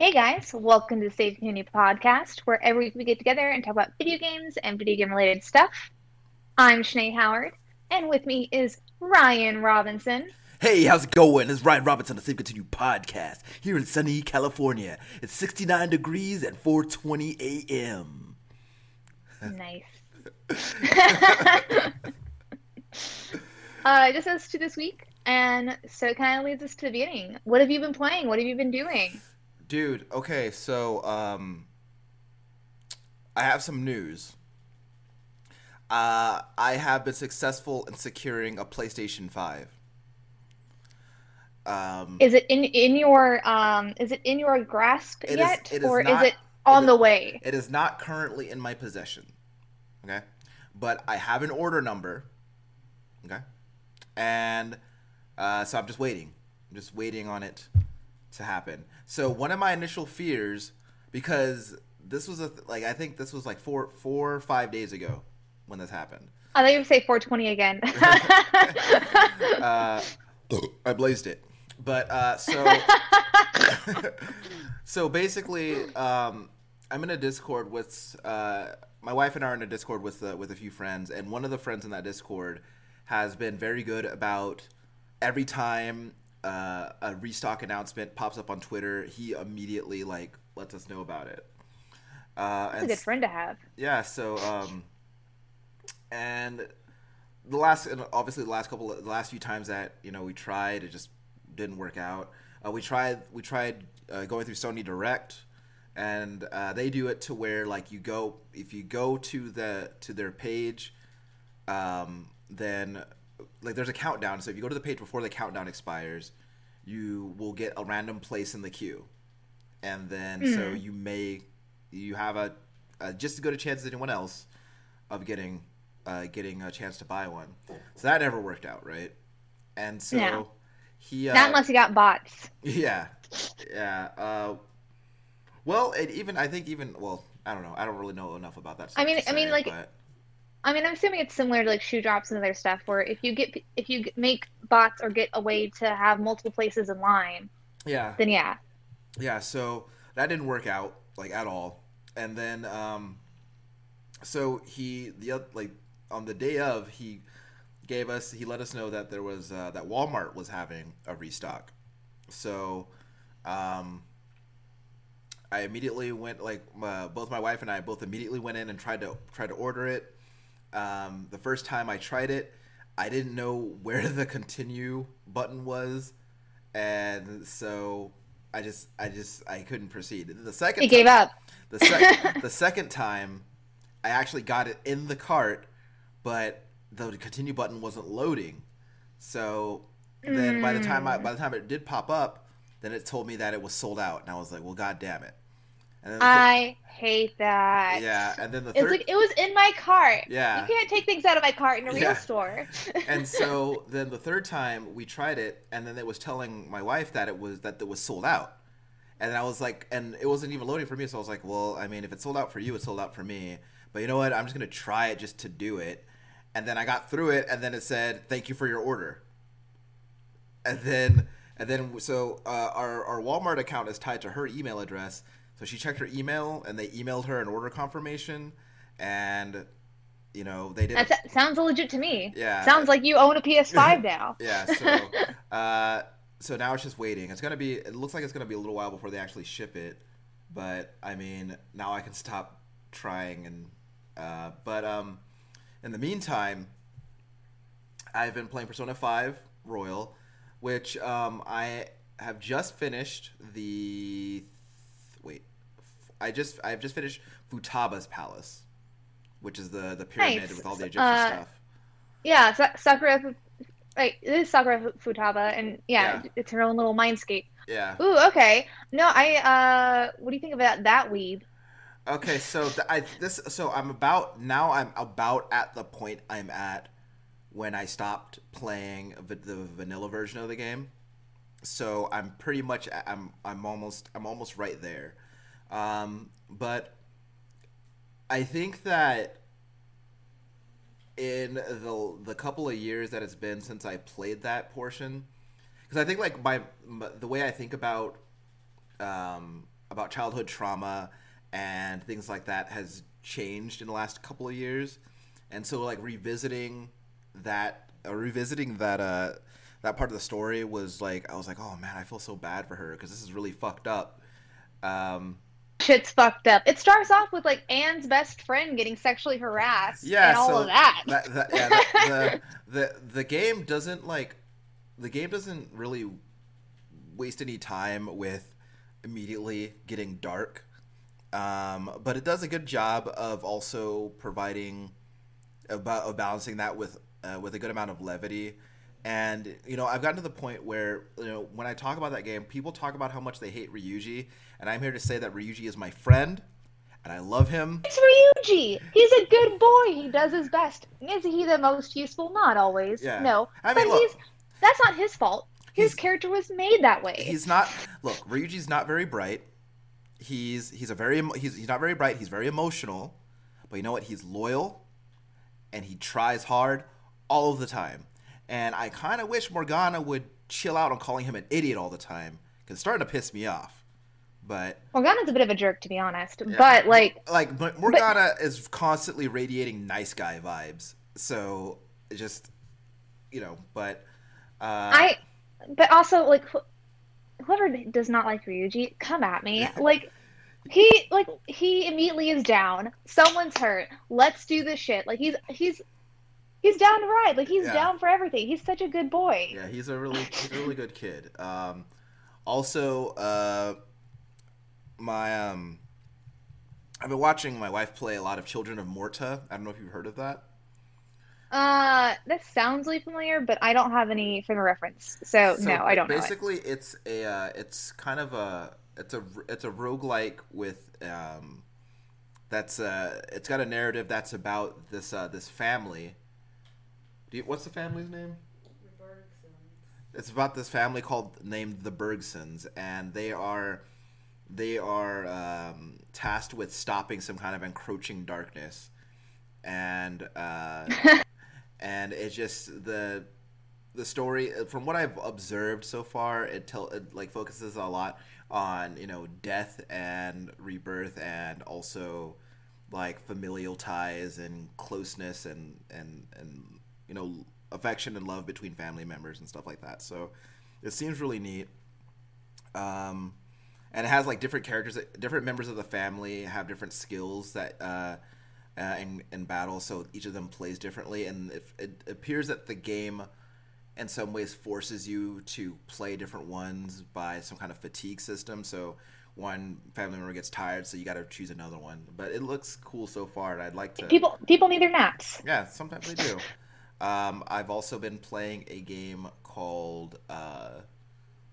Hey guys, welcome to the Save Continue Podcast, where every week we get together and talk about video games and video game related stuff. I'm Shanae Howard, and with me is Ryan Robinson. Hey, how's it going? It's Ryan Robinson, on the Save Continue podcast here in sunny California. It's 69 degrees at 4:20 a.m. Nice. uh, just us to this week, and so it kind of leads us to the beginning. What have you been playing? What have you been doing? Dude, okay, so um I have some news. Uh I have been successful in securing a PlayStation 5. Um Is it in in your um? Is it in your grasp It is- yet, is or not- is it on it the is- way? It is not currently in my possession. Okay? But I have an order number. Okay? And uh, so I'm just waiting. I'm just waiting on it to happen. So one of my initial fears, because this was a th- like I think this was like four four or five days ago when this happened. I thought you would say 420 again. Uh, I blazed it. But uh, so so basically, um, I'm in a Discord with uh, my wife and I are in a Discord with uh, with a few friends, and one of the friends in that Discord has been very good about every time uh, a restock announcement pops up on Twitter, he immediately like lets us know about it. Uh, That's a good friend to have. yeah so um and the last and obviously the last couple of, the last few times that you know we tried it just didn't work out uh, we tried we tried uh, going through sony direct and uh, they do it to where like you go if you go to the to their page um then like there's a countdown so if you go to the page before the countdown expires you will get a random place in the queue and then so you may you have a, a just as good a chance as anyone else of getting uh, getting a chance to buy one. So that never worked out, right? And so he uh, Not unless you got bots. yeah yeah uh, well it even I think even well I don't know I don't really know enough about that. I mean- I mean, like, but- I mean, I'm assuming it's similar to like shoe drops and other stuff, where if you get if you make bots or get a way to have multiple places in line, yeah. then yeah. yeah so that didn't work out like at all. And then um so he the like on the day of he gave us he let us know that there was uh, that walmart was having a restock. So um i immediately went like uh, both my wife and i both immediately went in and tried to try to order it um the first time i tried it i didn't know where the continue button was and so I just I just I couldn't proceed. The second He gave up. the, sec- the second time, I actually got it in the cart, but the continue button wasn't loading. So then by the time I by the time it did pop up, then it told me that it was sold out, and I was like, well, god damn it. And then the thir- I hate that. yeah, and then the It's like it was in my cart. Yeah. You can't take things out of my cart in a real Yeah. store. and so then the third time we tried it, and then it was telling my wife that it was that it was sold out, and I was like, and it wasn't even loading for me, so I was like, well, I mean, if it's sold out for you, it's sold out for me. But you know what? I'm just gonna try it just to do it, and then I got through it, and then it said, thank you for your order, and then and then so uh, our our Walmart account is tied to her email address, so she checked her email, and they emailed her an order confirmation, and you know they didn't. that sounds legit to me. Yeah. Sounds like you own a PS5 now. Yeah, so uh, so now it's just waiting. It's gonna be. It looks like it's gonna be a little while before they actually ship it, but I mean, now I can stop trying and. Uh, but um, in the meantime, I've been playing Persona Five Royal, which um, I have just finished the. I just I've just finished Futaba's Palace, which is the the pyramid Nice. with all the Egyptian Uh, stuff. Yeah, Sa- Sakura. Like it is Sakura Futaba, and yeah, Yeah. it's her own little mindscape. Yeah. Ooh, okay. No, I. uh What do you think about that weeb? Okay, so th- I this so I'm about now I'm about at the point I'm at when I stopped playing v- the vanilla version of the game. So I'm pretty much I'm I'm almost I'm almost right there. Um, but I think that in the the couple of years that it's been since I played that portion, because I think like my, my the way I think about um, about childhood trauma and things like that has changed in the last couple of years, and so like revisiting that, uh, revisiting that uh that part of the story was like I was like, oh man, I feel so bad for her because this is really fucked up. Um, Shit's fucked up. It starts off with like Ann's best friend getting sexually harassed yeah, and all so of that. that, that- yeah, the, the, the the game doesn't like the game doesn't really waste any time with immediately getting dark, um, but it does a good job of also providing about of balancing that with uh, with a good amount of levity. And you know, I've gotten to the point where you know when I talk about that game, people talk about how much they hate Ryuji, and I'm here to say that Ryuji is my friend, and I love him. It's Ryuji. He's a good boy. He does his best. Is he the most useful? Not always. Yeah. No. I mean, but look. he's that's not his fault. His character was made that way. he's not look ryuji's not very bright he's he's a very he's, he's not very bright he's very emotional but you know what he's loyal and he tries hard all of the time and i kind of wish morgana would chill out on calling him an idiot all the time because it's starting to piss me off but Morgana's a bit of a jerk, to be honest. But like, like but morgana is constantly radiating nice guy vibes so just you know but uh I. But also, like, wh- whoever does not like Ryuji, come at me. Like, he like he immediately is down. Someone's hurt. Let's do this shit. Like he's he's he's down to ride. Like he's Yeah. down for everything. He's such a good boy. Yeah, he's a really he's a really good kid. Um, also, uh, my um, I've been watching my wife play a lot of Children of Morta. I don't know if you've heard of that. Uh, that sounds really familiar, but I don't have any frame of reference. So, So no, I don't know. It. Basically, it's a uh, it's kind of a it's a it's a roguelike with um, that's uh it's got a narrative that's about this uh this family. Do you, what's the family's name? It's about this family called named the Bergsons, and they are they are um, tasked with stopping some kind of encroaching darkness, and uh, and it's just the the story from what I've observed so far. It tell it like focuses a lot on you know death and rebirth, and also like familial ties and closeness and and and you know affection and love between family members and stuff like that. So it seems really neat. Um, and it has like different characters, different members of the family have different skills that uh, uh, in in battle. So each of them plays differently, and it, it appears that the game, in some ways, forces you to play different ones by some kind of fatigue system. So one family member gets tired, so you got to choose another one. But it looks cool so far, and I'd like to. People people need their naps. Yeah, sometimes they do. Um, I've also been playing a game called uh,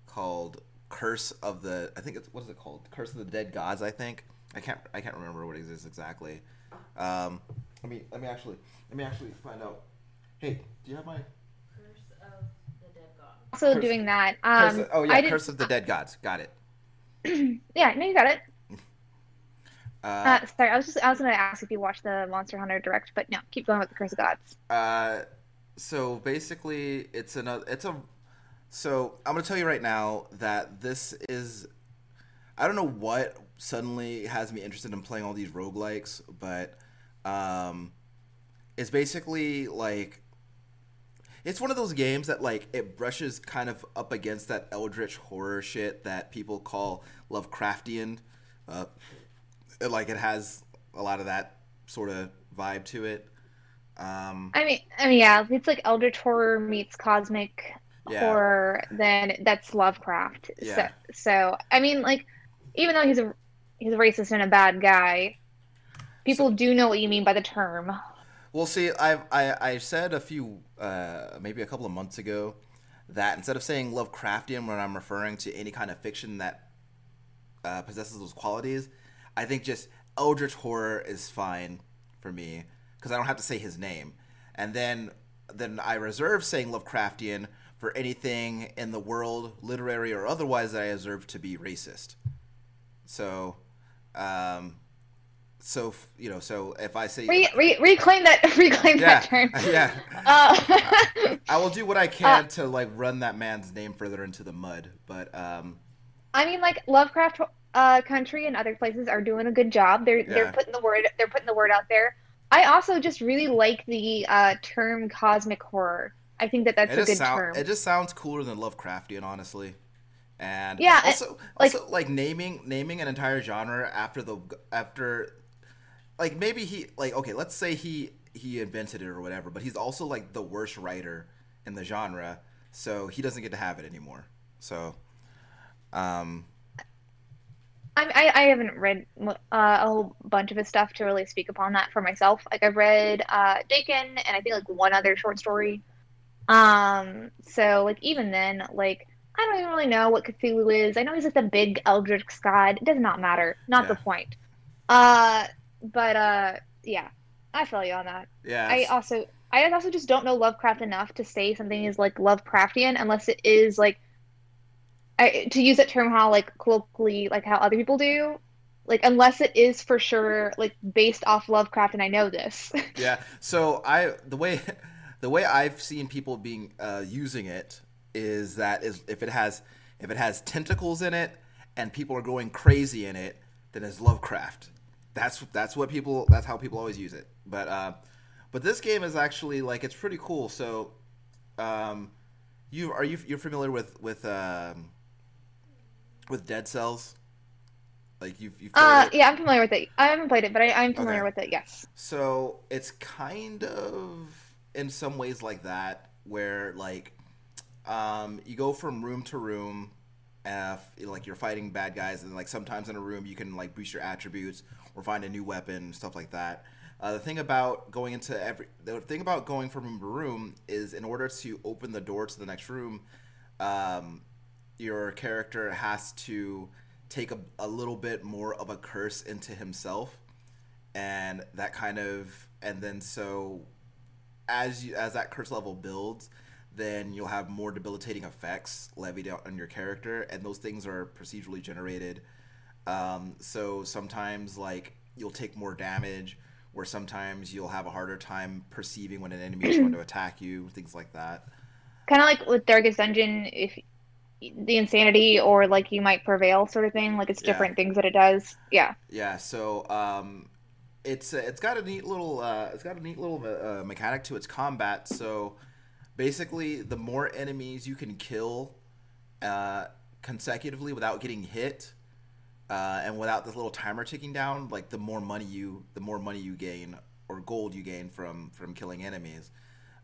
called Curse of the. I think it's what is it called? Curse of the Dead Gods. I think I can't I can't remember what it is exactly. Um, let me let me actually let me actually find out. Hey, do you have my Curse of the Dead God. Also Curse- doing that. Um, of- oh yeah, I did, Curse of the Dead Gods. Got it. yeah, no, you got it. Uh, Uh, sorry, I was just I was gonna ask if you watched the Monster Hunter direct, but no, keep going with the Curse of Gods. Uh, so basically, it's another. It's a. So I'm gonna tell you right now that this is. I don't know what suddenly has me interested in playing all these roguelikes, but um, it's basically like. It's one of those games that like it brushes kind of up against that eldritch horror shit that people call Lovecraftian. Uh, it, like it has a lot of that sort of vibe to it. Um, I mean, I mean, yeah, it's like Eldritch horror meets cosmic Yeah. horror. Then that's Lovecraft. Yeah. So, so I mean, like, even though he's a he's a racist and a bad guy, people do know what you mean by the term. Well, see, I've, I I said a few, uh, maybe a couple of months ago, that instead of saying Lovecraftian when I'm referring to any kind of fiction that uh, possesses those qualities, I think just Eldritch horror is fine for me because I don't have to say his name, and then then I reserve saying Lovecraftian for anything in the world, literary or otherwise, that I observe to be racist. So, um, so f- you know, so if I say Re, re, reclaim that reclaim yeah, that term. yeah. Uh, I will do what I can to like run that man's name further into the mud, but um, I mean, like Lovecraft. uh, country and other places are doing a good job. They're Yeah. they're putting the word they're putting the word out there. I also just really like the uh, term cosmic horror. I think that that's it a good sound, term. it just sounds cooler than Lovecraftian, honestly. And Yeah, also, like- also like naming naming an entire genre after the after, like maybe he like okay, let's say he he invented it or whatever, but he's also like the worst writer in the genre, so he doesn't get to have it anymore. So, um, I, I I haven't read uh, a whole bunch of his stuff to really speak upon that for myself. Like I've read uh, Dagon and I think like one other short story. Um, so like even then, like I don't even really know what Cthulhu is. I know he's like the big eldritch god. It does not matter. Not the point. Uh, but uh, yeah, I feel you on that. yeah, I also I also just don't know Lovecraft enough to say something is like Lovecraftian unless it is like I, to use that term how like colloquially like how other people do like unless it is for sure like based off Lovecraft and I know this. Yeah. So I the way the way I've seen people being uh, using it is that is if it has if it has tentacles in it and people are going crazy in it, then it's Lovecraft. That's that's what people that's how people always use it. But uh, but this game is actually like it's pretty cool. So um, you are you you're familiar with with um, with Dead Cells? Like you've you've played uh it? yeah, I'm familiar with it. I haven't played it, but I, I'm familiar Okay. with it. Yes. So it's kind of in some ways like that, where like um, you go from room to room, f- like you're fighting bad guys, and like sometimes in a room you can like boost your attributes or find a new weapon, stuff like that. Uh, the thing about going into every the thing about going from room to room is in order to open the door to the next room, um, your character has to take a, a little bit more of a curse into himself and that kind of and then so as you as that curse level builds then you'll have more debilitating effects levied out on your character and those things are procedurally generated um, so sometimes like you'll take more damage or sometimes you'll have a harder time perceiving when an enemy is going to attack you things like that Kind of like with Darkest Dungeon, if the insanity or like you might prevail sort of thing. Like it's Yeah. different things that it does. Yeah. Yeah, so um, it's uh, it's got a neat little uh, it's got a neat little uh, mechanic to its combat. So basically, the more enemies you can kill uh, consecutively without getting hit, uh, and without this little timer ticking down, like the more money you the more money you gain or gold you gain from from killing enemies.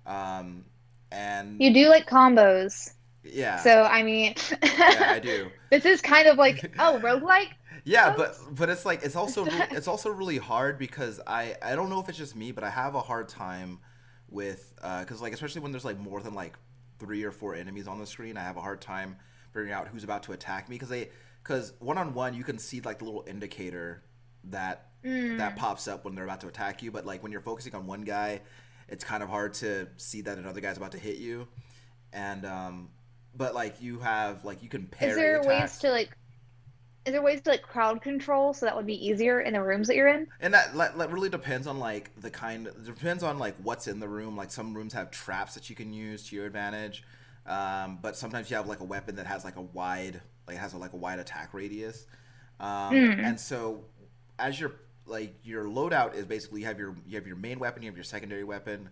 Um, and You do like combos. yeah, So I mean, yeah, I do. this is kind of like oh roguelike. Yeah, but but it's like it's also re- it's also really hard because I I don't know if it's just me, but I have a hard time with because like especially when there's like more than like three or four enemies on the screen, I have a hard time figuring out who's about to attack me because they because one on one you can see like the little indicator that Mm. that pops up when they're about to attack you, but like when you're focusing on one guy, it's kind of hard to see that another guy's about to hit you, and um. But like you have like you can parry Is there ways attacks. to like? Is there ways to like crowd control so that would be easier in the rooms that you're in? And that, that really depends on like the kind. Depends on like what's in the room. Like some rooms have traps that you can use to your advantage, um, but sometimes you have like a weapon that has like a wide, like has a, like a wide attack radius. Um, Mm. And so, as your like your loadout is basically you have your you have your main weapon, you have your secondary weapon,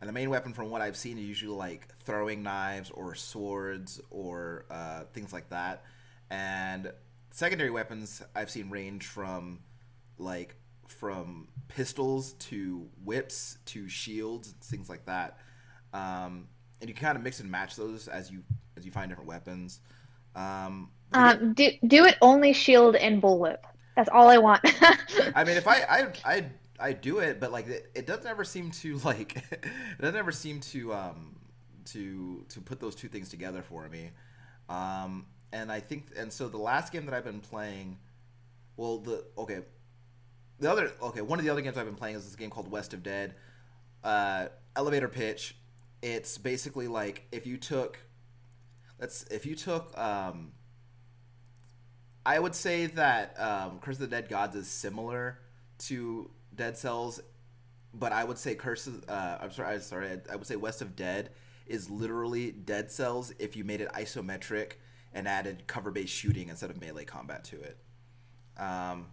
and the main weapon, from what I've seen, is usually like throwing knives or swords or uh, things like that. And secondary weapons I've seen range from like from pistols to whips to shields, things like that. Um, and you can kind of mix and match those as you as you find different weapons. Um, Um, do do it only shield and bullwhip. That's all I want. I mean, if I I I I do it, but like it, it doesn't ever seem to like it doesn't ever seem to um to to put those two things together for me. Um, and I think and so the last game that I've been playing, well the okay, the other okay one of the other games I've been playing is this game called West of Dead, uh, elevator pitch. It's basically like if you took, let's if you took um I would say that um, Curse of the Dead Gods is similar to Dead Cells, but I would say Curse. Of, uh, I'm sorry. I'm sorry. I, I would say West of Dead is literally Dead Cells if you made it isometric and added cover-based shooting instead of melee combat to it. um,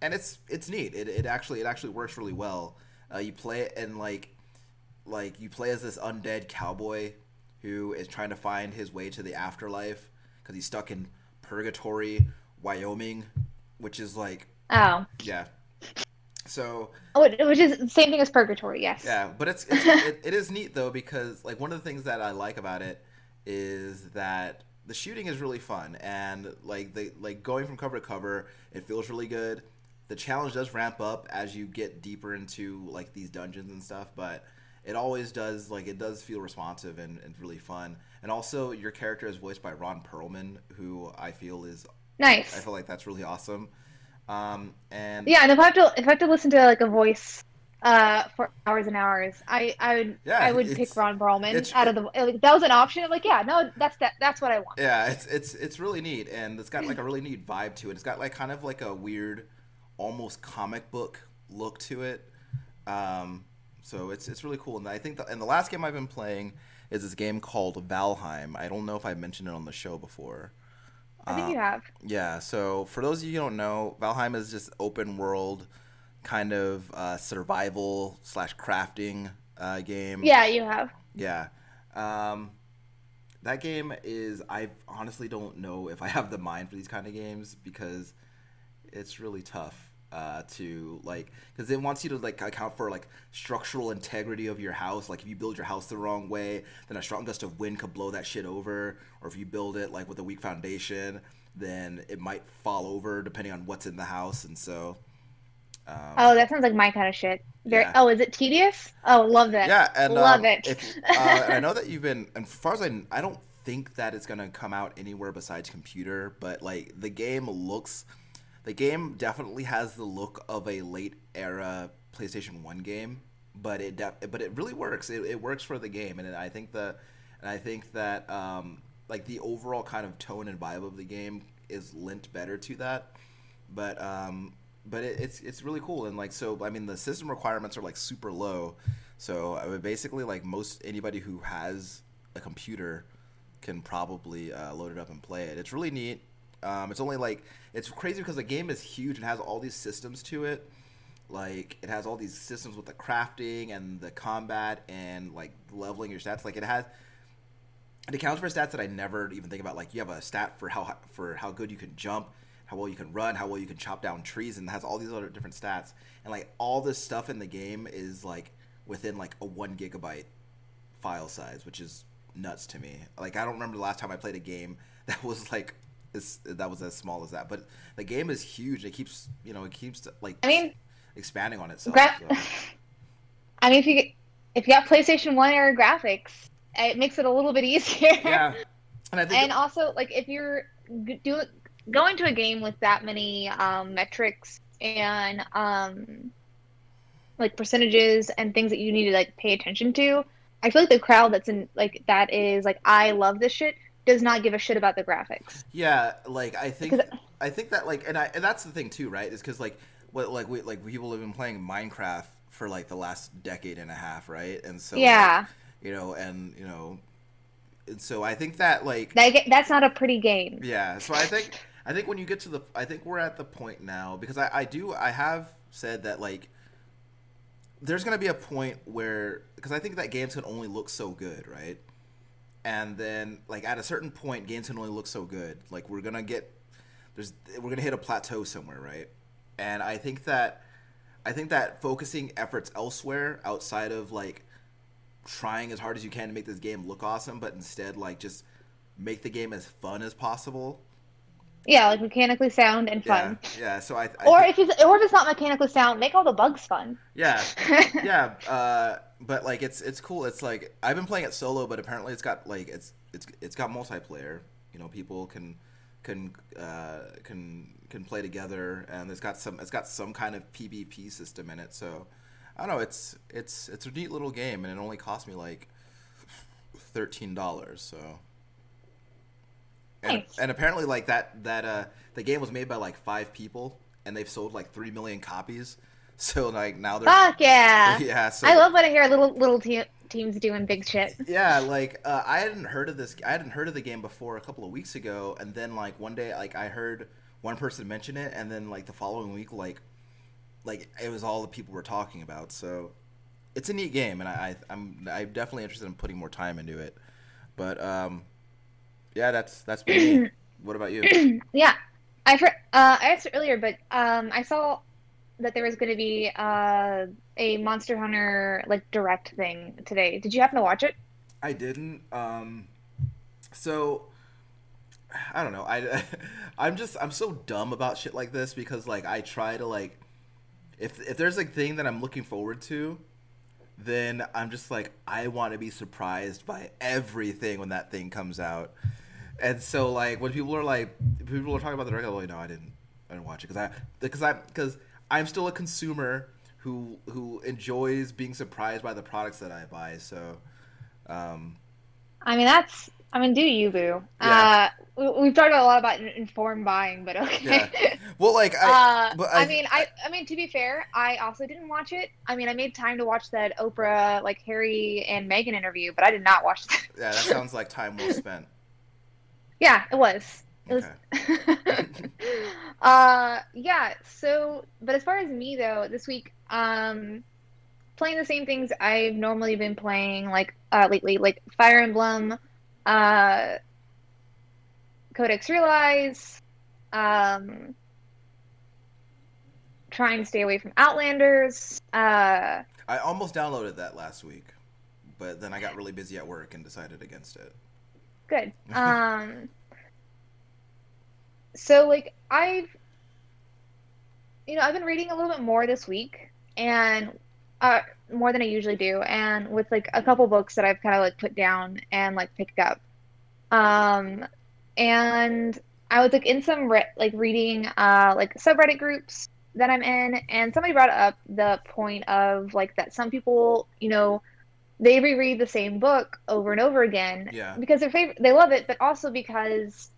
and it's it's neat. It, it actually it actually works really well. Uh, you play it and like like you play as this undead cowboy who is trying to find his way to the afterlife because he's stuck in purgatory, Wyoming, which is like Oh, yeah. So oh, which is the same thing as purgatory. Yes. yeah, but it's, it's it, it is neat though because like one of the things that I like about it is that the shooting is really fun and like the like going from cover to cover, it feels really good. The challenge does ramp up as you get deeper into like these dungeons and stuff, but it always does like it does feel responsive and, and really fun. And also your character is voiced by Ron Perlman, who I feel is Nice. I feel like that's really awesome. Um, and Yeah, and if I have to if I have to listen to like a voice uh for hours and hours, I I would Yeah, I would pick Ron Perlman out of the like, that was an option. I'm like, yeah, no, that's that that's what I want. Yeah, it's it's it's really neat, and it's got like a really neat vibe to it. It's got like kind of like a weird, almost comic book look to it. Um, so it's it's really cool. And I think the, and the last game I've been playing is this game called Valheim. I don't know if I mentioned it on the show before. I think Uh, you have. Yeah, so for those of you who don't know, Valheim is just open world kind of uh, survival slash crafting uh, game. Yeah, you have. Yeah. Um, that game is I honestly don't know if I have the mind for these kind of games because it's really tough uh, to like because it wants you to like account for like structural integrity of your house. Like if you build your house the wrong way, then a strong gust of wind could blow that shit over. Or if you build it like with a weak foundation, then it might fall over depending on what's in the house. And so, um, Oh, that sounds like my kind of shit. Very. Yeah. Oh, is it tedious? Oh, love that. Yeah, and love um, it. If, uh, and I know that you've been, and as far as I, I don't think that it's gonna come out anywhere besides computer. But like the game looks, the game definitely has the look of a late era PlayStation One game. But it, but it really works. It, it works for the game, and I think the, and I think that um, like the overall kind of tone and vibe of the game is lent better to that. But um, but it, it's it's really cool and like so I mean the system requirements are like super low, so I basically like most anybody who has a computer can probably uh, load it up and play it. It's really neat. Um, it's only like it's crazy because the game is huge and has all these systems to it. Like it has all these systems with the crafting and the combat and like leveling your stats. Like it has it accounts for stats that I never even think about. Like you have a stat for how for how good you can jump, how well you can run, how well you can chop down trees, and it has all these other different stats. And like all this stuff in the game is like within like a one gigabyte file size, which is nuts to me. Like I don't remember the last time I played a game that was like this that was as small as that. But the game is huge. It keeps you know it keeps like I mean, expanding on itself. gra- so. I mean, if you if you got PlayStation One era graphics, it makes it a little bit easier. Yeah, and I think and also like if you're doing going to a game with that many um, metrics and um, like percentages and things that you need to like pay attention to i feel like the crowd that's in like that is like i love this shit does not give a shit about the graphics Yeah, like I think Because- I think that like and I and that's the thing too, right? Is because like what like we like people have been playing Minecraft for like the last decade and a half, right? And so like, yeah you know, and you know, and so I think that like that, that's not a pretty game yeah, so I think I think when you get to the I think we're at the point now because I I do I have said that like there's gonna be a point where because I think that games can only look so good, right? And then like at a certain point, games can only look so good. Like we're gonna get there's we're gonna hit a plateau somewhere, right? And I think that I think that focusing efforts elsewhere outside of like trying as hard as you can to make this game look awesome, but instead like just make the game as fun as possible. Yeah like mechanically sound and fun Yeah, yeah. So I, I or if it's or if it's not mechanically sound make all the bugs fun yeah, yeah, uh, but like it's it's cool. It's like I've been playing it solo, but apparently it's got like it's it's it's got multiplayer. You know, people can can uh, can can play together, and it's got some it's got some kind of PvP system in it. So I don't know. It's it's it's a neat little game, and it only cost me like thirteen dollars. So. And, and apparently, like that, that uh, the game was made by like five people, and they've sold like three million copies. So like now they're fuck yeah yeah. So i love when i hear little little te- teams doing big shit yeah, like uh, I hadn't heard of this. I hadn't heard of the game before a couple of weeks ago, and then like one day, like I heard one person mention it, and then like the following week, like like it was all the people were talking about. So it's a neat game, and I, I I'm I'm definitely interested in putting more time into it. But um, yeah, that's that's me. What about you? yeah, I for, uh, I asked earlier, but um, I saw that there was going to be uh, a Monster Hunter like direct thing today. Did you happen to watch it? I didn't. Um, so I don't know. I I'm just I'm so dumb about shit like this because like I try to like if if there's a thing that I'm looking forward to, then I'm just like I want to be surprised by everything when that thing comes out. And so like when people are like people are talking about the I'm like, no, I didn't I didn't watch it because I because I because I'm still a consumer who who enjoys being surprised by the products that I buy. So, um, I mean that's I mean do you boo? Yeah. Uh, we, we've talked a lot about informed buying, but okay. Yeah. well, like I, uh, but I, mean, I, I mean, to be fair, I also didn't watch it. I mean, I made time to watch that Oprah, like Harry and Meghan interview, but I did not watch that. yeah, that sounds like time well spent. Yeah, it was. It was. Okay. uh, yeah. So, but as far as me though, this week, um, playing the same things I've normally been playing, like uh, lately, like Fire Emblem, uh, Code Realize, um, trying to stay away from Outlanders. Uh, I almost downloaded that last week, but then I got really busy at work and decided against it. Good. Um, so like I've, you know, I've been reading a little bit more this week, and uh, more than I usually do, and with like a couple books that I've kind of like put down and like picked up. Um, and I was like in some re- like reading uh like subreddit groups that I'm in, and somebody brought up the point of like that some people, you know, they reread the same book over and over again Yeah. because they're favorite, they love it, but also because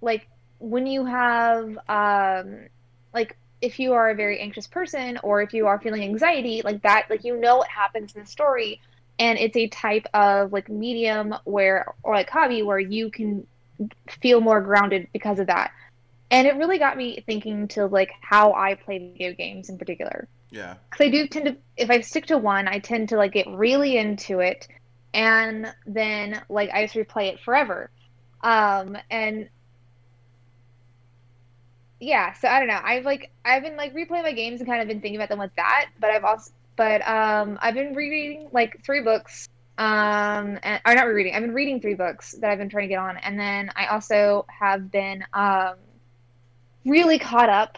like when you have um like if you are a very anxious person or if you are feeling anxiety like that like you know what happens in the story. And it's a type of like medium where or like hobby where you can feel more grounded because of that. And it really got me thinking to like how i play video games in particular Yeah. because I do tend to, if I stick to one, I tend to like get really into it, and then like I just replay it forever. Um, and yeah, so I don't know. I've like I've been like replaying my games and kind of been thinking about them with that, but I've also, but um, I've been reading like three books. Um, and or not rereading. I've been reading three books that I've been trying to get on, and then I also have been um really caught up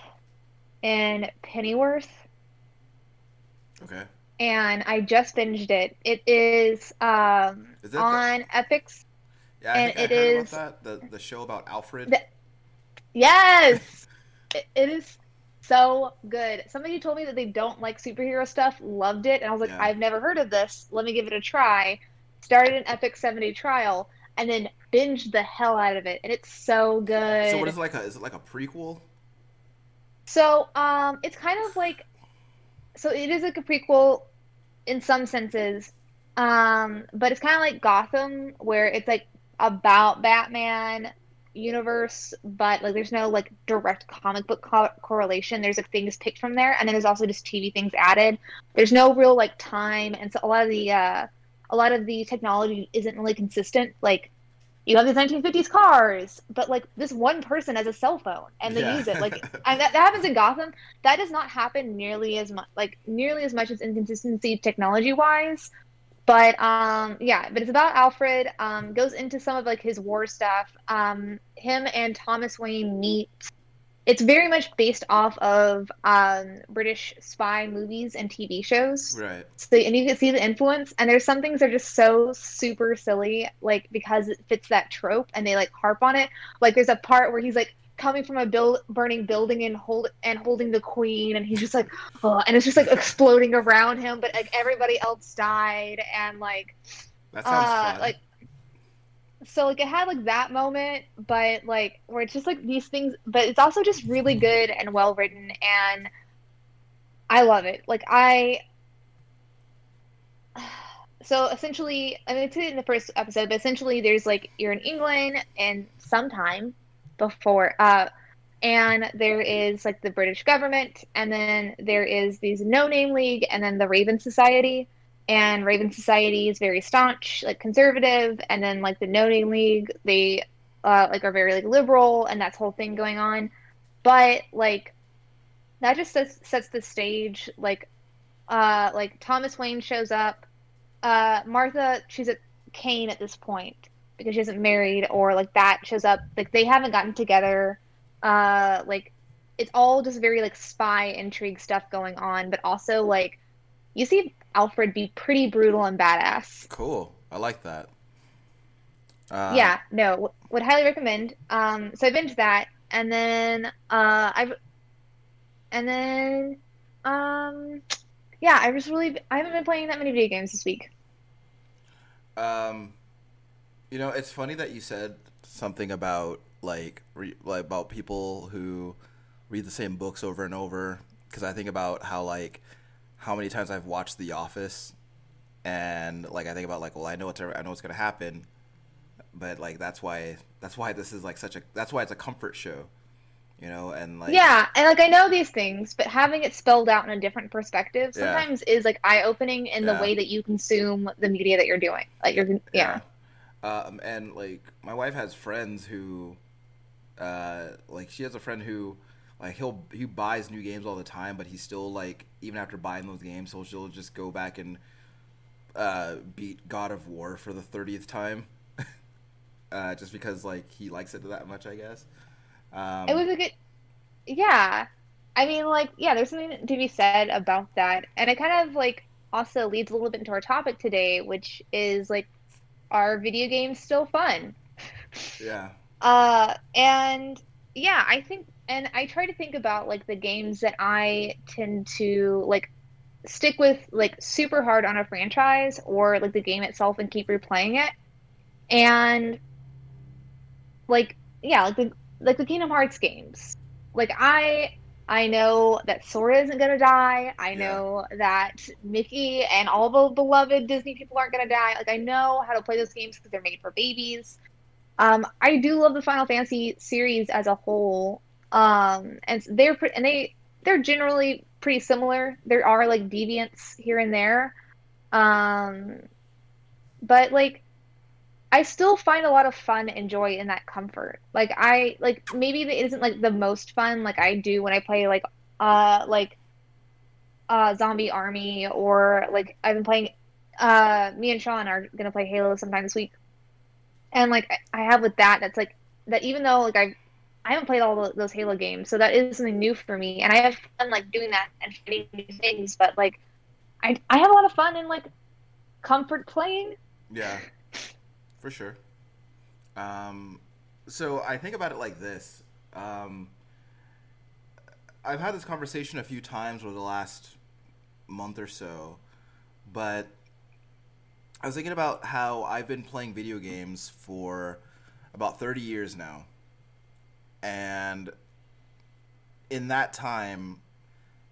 in Pennyworth Okay. and I just binged it. It is um, Is that the- on Epix. Yeah, I And think I heard is-. The the show about Alfred. The- Yes, it, it is so good. Somebody told me that they don't like superhero stuff, loved it, and I was like, Yeah. I've never heard of this. Let me give it a try. Started an Epix 70 trial, and then binged the hell out of it, and it's so good. so what is it like a is it like a prequel? So, um, it's kind of like, so it is like a prequel in some senses, um, but it's kind of like Gotham, where it's like about Batman universe, but like there's no like direct comic book co- correlation. There's like things picked from there, and then there's also just TV things added. There's no real like time, and so a lot of the uh, a lot of the technology isn't really consistent. Like you have these 1950s cars, but like this one person has a cell phone and they Yeah. use it. Like and that, that happens in Gotham. That does not happen nearly as much, like nearly as much as inconsistency technology wise. But um, yeah, but it's about Alfred. Um, goes into some of like his war stuff. Um, him and Thomas Wayne meet. It's very much based off of um, British spy movies and TV shows. Right. So, and you can see the influence. And there's some things that are just so super silly, like because it fits that trope, and they like harp on it. Like there's a part where he's like coming from a build, burning building and hold and holding the queen, and he's just like, oh, and it's just like exploding around him, but like everybody else died, and like That sounds uh, fun. like so like it had like that moment but like where it's just like these things but it's also just really good and well written and i love it like i so essentially i mean it's in the first episode but essentially there's like you're in england and sometime before uh and there is like the British government, and then there is these No Name League, and then the Raven Society. And Raven Society is very staunch, like conservative, and then like the No Name League, they uh, like are very like liberal, and that's whole thing going on. But like that just sets sets the stage. Like, uh, like Thomas Wayne shows up. Uh, Martha, she's at Kane at this point because she isn't married, or like that shows up. Like they haven't gotten together. Uh, like it's all just very like spy intrigue stuff going on, but also like you see Alfred be pretty brutal and badass. Cool. I like that. Uh, yeah, no, w- would highly recommend. Um, so I binged that, and then uh, I've, and then, um, yeah, I just really I haven't been playing that many video games this week. Um, you know, it's funny that you said something about like re- like about people who read the same books over and over. Because I think about how like how many times I've watched The Office, and like I think about like, well, I know what's I know what's gonna happen, but like that's why that's why this is like such a that's why it's a comfort show, you know, and like Yeah, and like I know these things, but having it spelled out in a different perspective Yeah. sometimes is like eye opening in the way that you consume the media that you're doing. Like you're, yeah. Um, and like my wife has friends who, uh, like she has a friend who, like he'll he buys new games all the time, but he still like even after buying those games, so she'll just go back and uh, beat God of War for the thirtieth time, uh, just because like he likes it that much, I guess. Um, It was a good, yeah. I mean, like, yeah, there's something to be said about that, and it kind of like also leads a little bit into our topic today, which is like, are video games still fun? yeah, Uh, and yeah, I think, and I try to think about like the games that I tend to like stick with like super hard on a franchise or like the game itself and keep replaying it. And like, yeah, like the like the Kingdom Hearts games. Like I I know that Sora isn't gonna die. I Yeah. know that Mickey and all the beloved Disney people aren't gonna die. Like I know how to play those games because they're made for babies. Um, I do love the Final Fantasy series as a whole. Um, and they're pre- and they they're generally pretty similar. There are like deviants here and there. Um, but like I still find a lot of fun and joy in that comfort. Like I like maybe it isn't like the most fun like I do when I play like uh like uh Zombie Army or like I've been playing uh me and Sean are gonna play Halo sometime this week. And like I I have with that that's like that even though like I I haven't played all those Halo games, so that is something new for me and I have fun like doing that and finding new things, but like I I have a lot of fun in like comfort playing. Yeah, for sure. Um, so I think about it like this. Um, I've had this conversation a few times over the last month or so, but I was thinking about how I've been playing video games for about 30 years now. And in that time,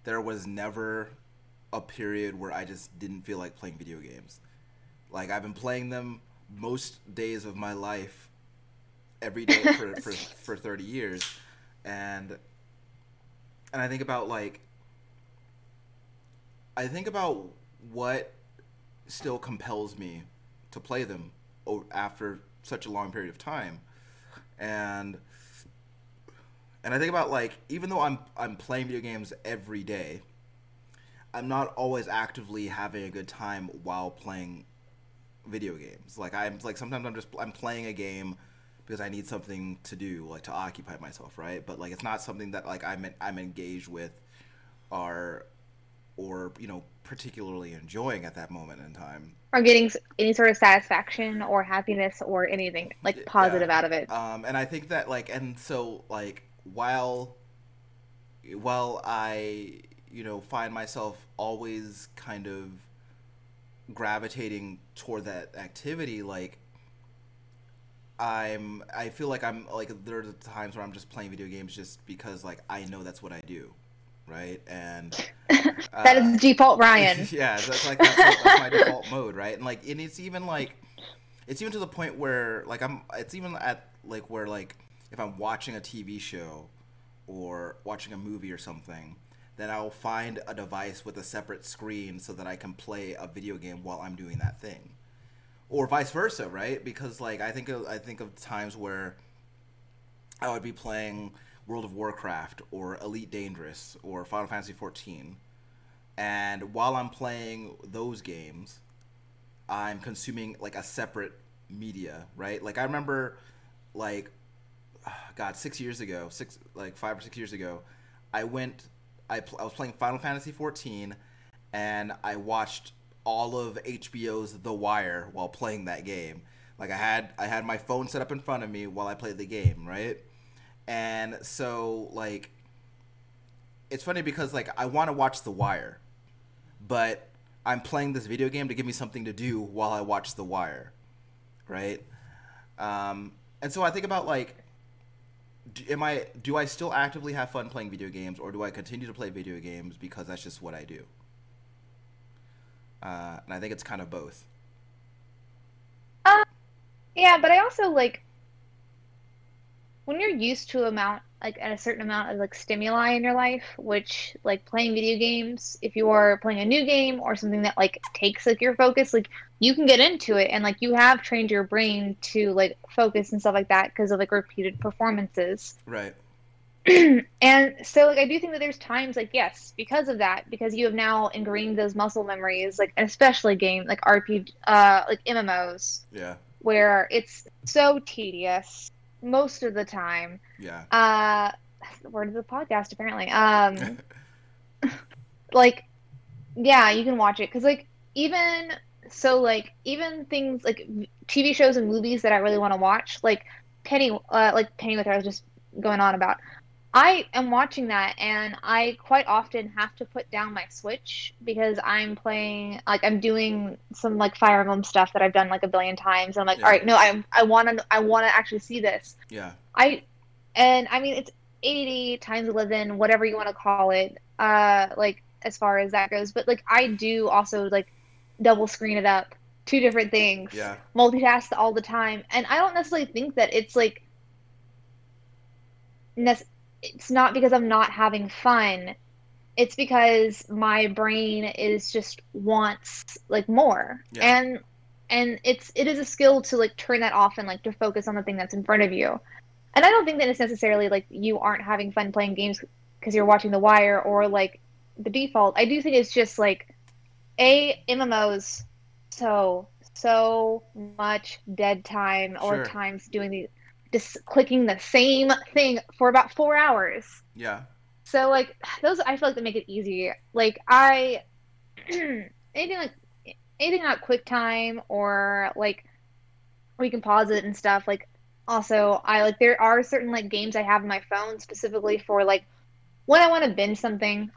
there was never a period where I just didn't feel like playing video games. Like I've been playing them most days of my life, every day for, for, for 30 years, and and I think about like I think about what still compels me to play them after such a long period of time, and and I think about like even though I'm I'm playing video games every day, I'm not always actively having a good time while playing video games. Like I'm like sometimes I'm just I'm playing a game because I need something to do, like to occupy myself, right? But like it's not something that like I'm I'm engaged with, or or you know particularly enjoying at that moment in time. or getting any sort of satisfaction or happiness or anything like Yeah. positive out of it. Um, and I think that like, and so like, while while I you know find myself always kind of gravitating toward that activity, like I'm I feel like I'm like there are times where I'm just playing video games just because like I know that's what I do, right? And that uh, is default Ryan. yeah, that's like that's, that's my default mode, right? And like, and it's even like, it's even to the point where like I'm, it's even at like where like if I'm watching a TV show, or watching a movie or something, then I'll find a device with a separate screen so that I can play a video game while I'm doing that thing. Or vice versa, right? Because like I think of, I think of times where I would be playing World of Warcraft or Elite Dangerous or Final Fantasy 14 and while I'm playing those games, I'm consuming like a separate media, right? Like I remember like god, 6 years ago, 6 like 5 or 6 years ago, I went I, pl- I was playing Final Fantasy 14 and I watched all of HBO's The Wire while playing that game. Like I had I had my phone set up in front of me while I played the game, right? And so like it's funny because like I want to watch The Wire, but I'm playing this video game to give me something to do while I watch The Wire, right? Um, and so I think about like, do, am I do I still actively have fun playing video games, or do I continue to play video games because that's just what I do? Uh, and I think it's kind of both. Uh, yeah, but I also like when you're used to amount like at a certain amount of like stimuli in your life, which like playing video games, if you are playing a new game or something that like takes like your focus, like you can get into it and like you have trained your brain to like focus and stuff like that because of like repeated performances. Right. and so like I do think that there's times like yes, because of that, because you have now ingrained those muscle memories, like especially game like RPG uh like MMOs. Yeah. Where it's so tedious most of the time. Yeah. Uh, that's the word of the podcast apparently. Um, like, yeah, you can watch it because like even so like even things like TV shows and movies that I really want to watch, like Penny, uh, like Pennyworth, I was just going on about. I am watching that, and I quite often have to put down my Switch because I'm playing, like I'm doing some like Fire Emblem stuff that I've done like a billion times. And I'm like, Yeah. all right, no, I I want to I want to actually see this. Yeah. I and I mean it's 80 times 11, whatever you want to call it. Uh, like as far as that goes, but like I do also like double screen it up, two different things Yeah. multitask all the time and i don't necessarily think that it's like nec- it's not because i'm not having fun it's because my brain is just wants like more Yeah. and and it's it is a skill to like turn that off and like to focus on the thing that's in front of you and i don't think that it's necessarily like you aren't having fun playing games because you're watching the wire or like the default i do think it's just like a mmos so so much dead time or Sure. times doing the just clicking the same thing for about four hours Yeah. so like those I feel like they make it easy. Like I anything like anything like QuickTime or like we can pause it and stuff. Like also I like there are certain like games I have on my phone specifically for like when I want to binge something.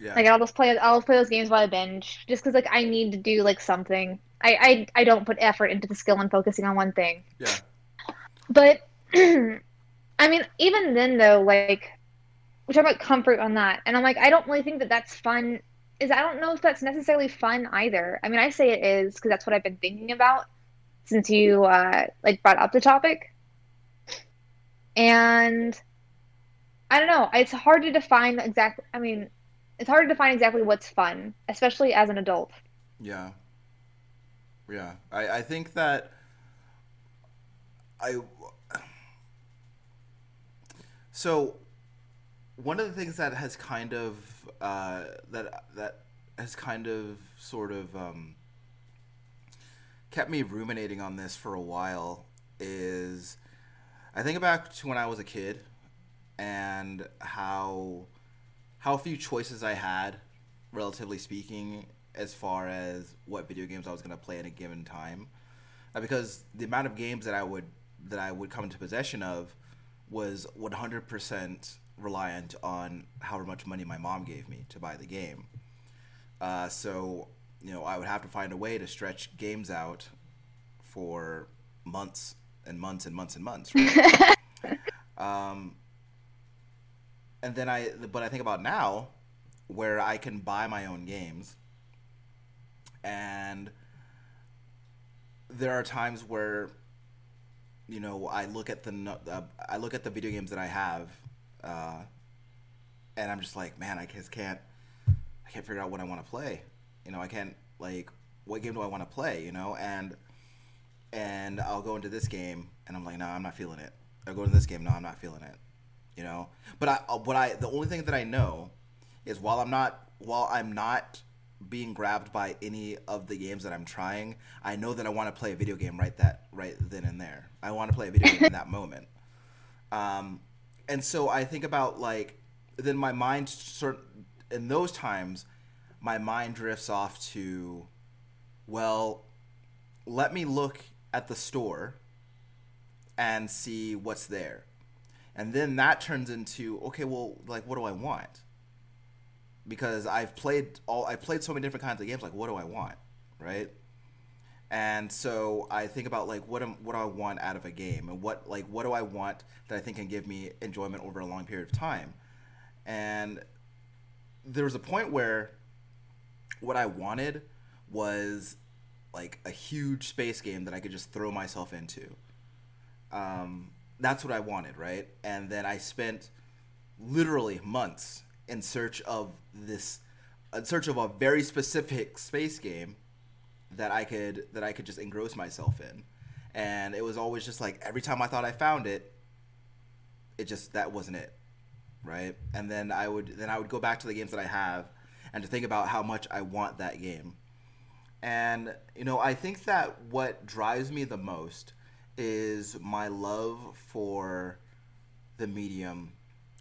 Yeah. Like I'll just play I'll play those games while I binge just because like I need to do like something. I, I I don't put effort into the skill and focusing on one thing. yeah. But I mean, even then though, like we talk about comfort on that, and I'm like, I don't really think that that's fun. Is I don't know if that's necessarily fun either. I mean, I say it is because that's what I've been thinking about since you uh, like brought up the topic, and I don't know. It's hard to define exactly. I mean, it's hard to define exactly what's fun, especially as an adult. Yeah. Yeah. I, I think that I so one of the things that has kind of uh, that that has kind of sort of um, kept me ruminating on this for a while is I think back to when I was a kid and how how few choices I had, relatively speaking, as far as what video games I was going to play at a given time. Uh, because the amount of games that I would that I would come into possession of was 100% reliant on however much money my mom gave me to buy the game. Uh, so you know I would have to find a way to stretch games out for months and months and months and months. Right? um, and then I, but I think about now, where I can buy my own games, and there are times where, you know, I look at the uh, I look at the video games that I have uh, and I'm just like, man, I just can't, I can't figure out what I want to play. You know, I can't like, what game do I want to play? You know, and and I'll go into this game, and I'm like, no, I'm not feeling it. I go into this game, no, I'm not feeling it. You know, but I, what I, the only thing that I know is while I'm not, while I'm not being grabbed by any of the games that I'm trying, I know that I want to play a video game right that right then and there. I want to play a video game in that moment. Um, and so I think about like then my mind sort in those times my mind drifts off to well let me look at the store and see what's there. And then that turns into okay, well, like what do I want? Because I've played all I played so many different kinds of games like what do I want, right? And so I think about like what am, what do I want out of a game and what like what do I want that I think can give me enjoyment over a long period of time. And there was a point where what I wanted was like a huge space game that I could just throw myself into. Um, that's what I wanted, right? And then I spent literally months in search of this, in search of a very specific space game that I could that I could just engross myself in. And it was always just like every time I thought I found it, it just that wasn't it, right? And then I would then I would go back to the games that I have and to think about how much I want that game. And you know, I think that what drives me the most is my love for the medium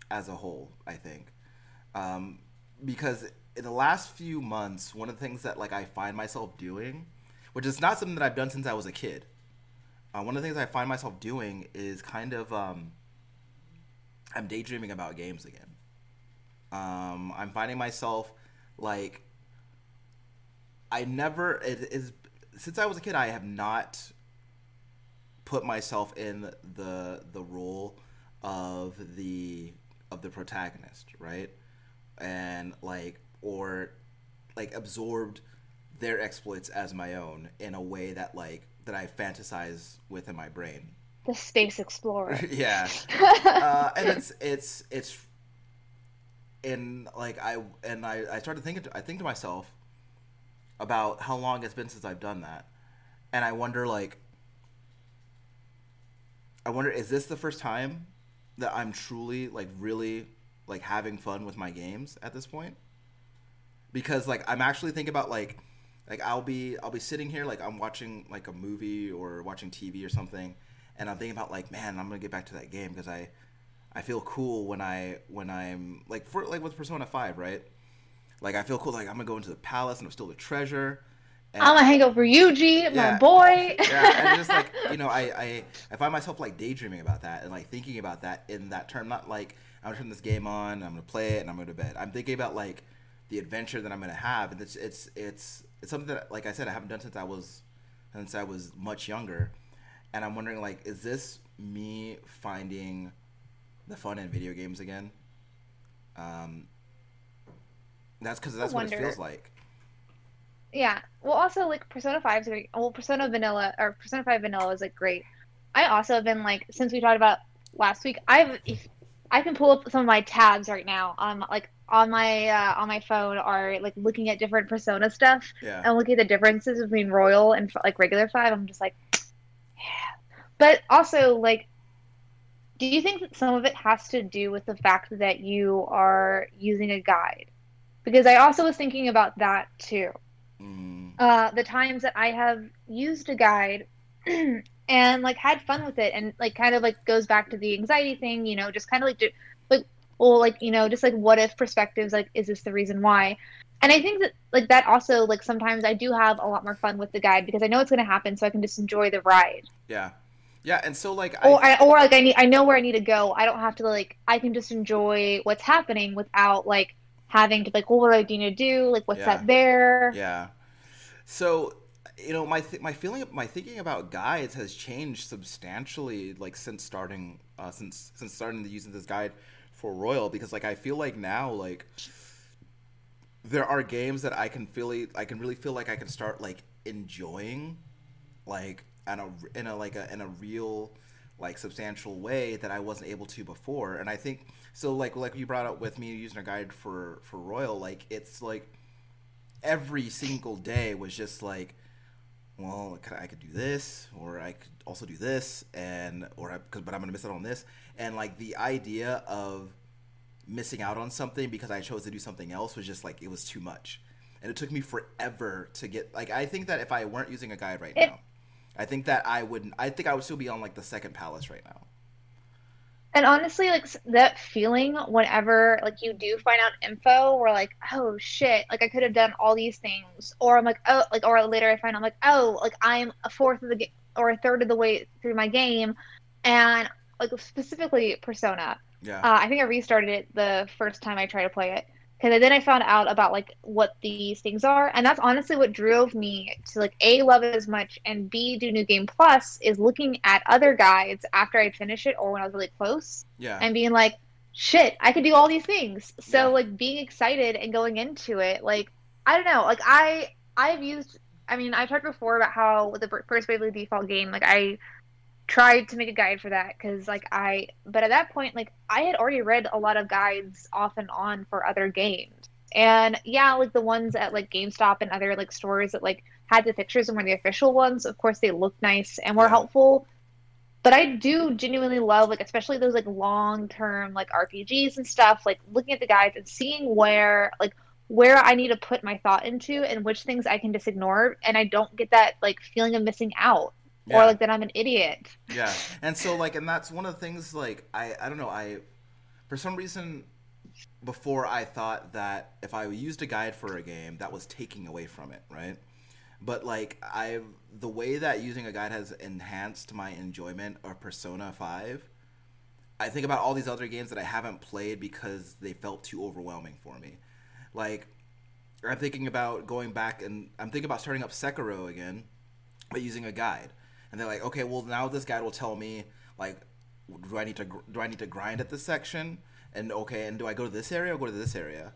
as a whole. I think um, because in the last few months, one of the things that like I find myself doing, which is not something that I've done since I was a kid. Uh, one of the things I find myself doing is kind of um, I'm daydreaming about games again. Um, I'm finding myself like I never it is since I was a kid I have not put myself in the the role of the of the protagonist, right? And like or like absorbed their exploits as my own in a way that like that I fantasize with in my brain. The space explorer. yeah, uh, and it's it's it's and like I and I I started thinking to, I think to myself about how long it's been since I've done that, and I wonder like I wonder is this the first time that I'm truly like really like having fun with my games at this point? Because like I'm actually thinking about like like I'll be I'll be sitting here like I'm watching like a movie or watching TV or something and I'm thinking about like man I'm going to get back to that game because I I feel cool when I when I'm like for like with Persona 5, right? Like I feel cool like I'm going to go into the palace and I'm still the treasure. And, I'm gonna hang out for Ryuji, Yeah. my boy. yeah, and just like you know, I, I I find myself like daydreaming about that and like thinking about that in that term. Not like I'm gonna turn this game on, I'm gonna play it, and I'm gonna go to bed. I'm thinking about like the adventure that I'm gonna have, and it's it's it's it's something that like I said I haven't done since I was since I was much younger, and I'm wondering like is this me finding the fun in video games again? Um, that's because that's what it feels like. Yeah. Well, also like Persona 5 is great. Well, Persona Vanilla or Persona 5 Vanilla is like great. I also have been like since we talked about last week. I've I can pull up some of my tabs right now on like on my uh, on my phone are like looking at different Persona stuff Yeah. and looking at the differences between Royal and like regular Five. I'm just like, yeah. But also like. Do you think that some of it has to do with the fact that you are using a guide? Because I also was thinking about that too Mm, uh, the times that I have used a guide and like had fun with it and like kind of like goes back to the anxiety thing, you know, just kind of like do, like well like you know just like what if perspectives like is this the reason why? And I think that like that also like sometimes I do have a lot more fun with the guide because I know it's going to happen so I can just enjoy the ride. yeah. Yeah, and so like Or I, or like I need I know where I need to go. I don't have to like I can just enjoy what's happening without like having to like well, what do I need to do? Like what's Yeah. that there? Yeah. So, you know, my th- my feeling my thinking about guides has changed substantially like since starting uh, since since starting to use this guide for Royal because like I feel like now like there are games that I can feel I can really feel like I can start like enjoying like in a in a like a in a real like substantial way that I wasn't able to before. And I think so like like you brought up with me using a guide for for Royal, like it's like every single day was just like well, I could do this, or I could also do this, and or I, but I'm gonna miss out on this, and like the idea of missing out on something because I chose to do something else was just like it was too much, and it took me forever to get like I think that if I weren't using a guide right now, I think that I wouldn't. I think I would still be on like the second palace right now. And honestly, like that feeling whenever like you do find out info, where like, oh shit, like I could have done all these things, or I'm like, oh, like, or later I find I'm like, oh, like I'm a fourth of the game or a third of the way through my game, and like specifically Persona. Yeah, Uh, I think I restarted it the first time I tried to play it because then I found out about like what these things are, and that's honestly what drove me to like a love it as much and b do New Game Plus is looking at other guides after I finish it or when I was really close yeah, and being like, shit, I could do all these things. So Yeah. like being excited and going into it, like I don't know, like I I've used. I mean, I've talked before about how with the first Bravely Default game, like I tried to make a guide for that because like I, but at that point, like I had already read a lot of guides off and on for other games, and yeah, like the ones at like GameStop and other like stores that like had the pictures and were the official ones. Of course, they looked nice and were Yeah. helpful. But I do genuinely love like especially those like long term like RPGs and stuff, like looking at the guides and seeing where like where I need to put my thought into and which things I can just ignore and I don't get that like feeling of missing out yeah. or like that I'm an idiot. Yeah, and so like, and that's one of the things. Like, I I don't know. I for some reason before I thought that if I used a guide for a game, that was taking away from it, right? But like I, the way that using a guide has enhanced my enjoyment of Persona Five. I think about all these other games that I haven't played because they felt too overwhelming for me. Like, I'm thinking about going back and I'm thinking about starting up Sekiro again, but using a guide. And they're like, okay, well now this guide will tell me like, do I need to gr- do I need to grind at this section? And okay, and do I go to this area or go to this area?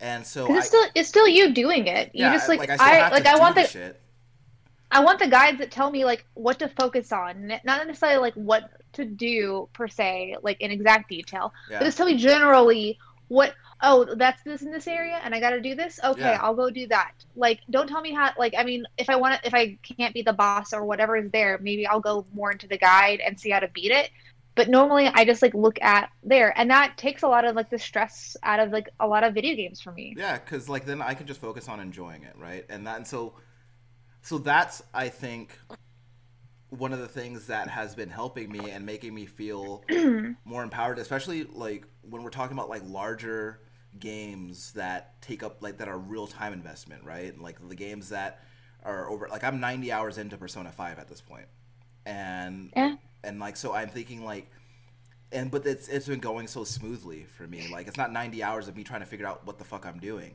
And so I, it's still it's still you doing it. You yeah, just like, I, I, have like I want the the shit. I want the guides that tell me like what to focus on, not necessarily like what to do per se, like in exact detail, Yeah. but just tell me generally what. Oh, that's this in this area, and I got to do this. Okay, Yeah. I'll go do that. Like, don't tell me how. Like, I mean, if I want to, if I can't be the boss or whatever is there, maybe I'll go more into the guide and see how to beat it. But normally, I just like look at there, and that takes a lot of like the stress out of like a lot of video games for me. Yeah, because like then I can just focus on enjoying it, right? And that and so, so that's I think one of the things that has been helping me and making me feel more empowered, especially like when we're talking about like larger games that take up like that are real time investment, right? Like the games that are over like I'm 90 hours into Persona 5 at this point. And Yeah. and like so I'm thinking like and but it's it's been going so smoothly for me. Like it's not 90 hours of me trying to figure out what the fuck I'm doing.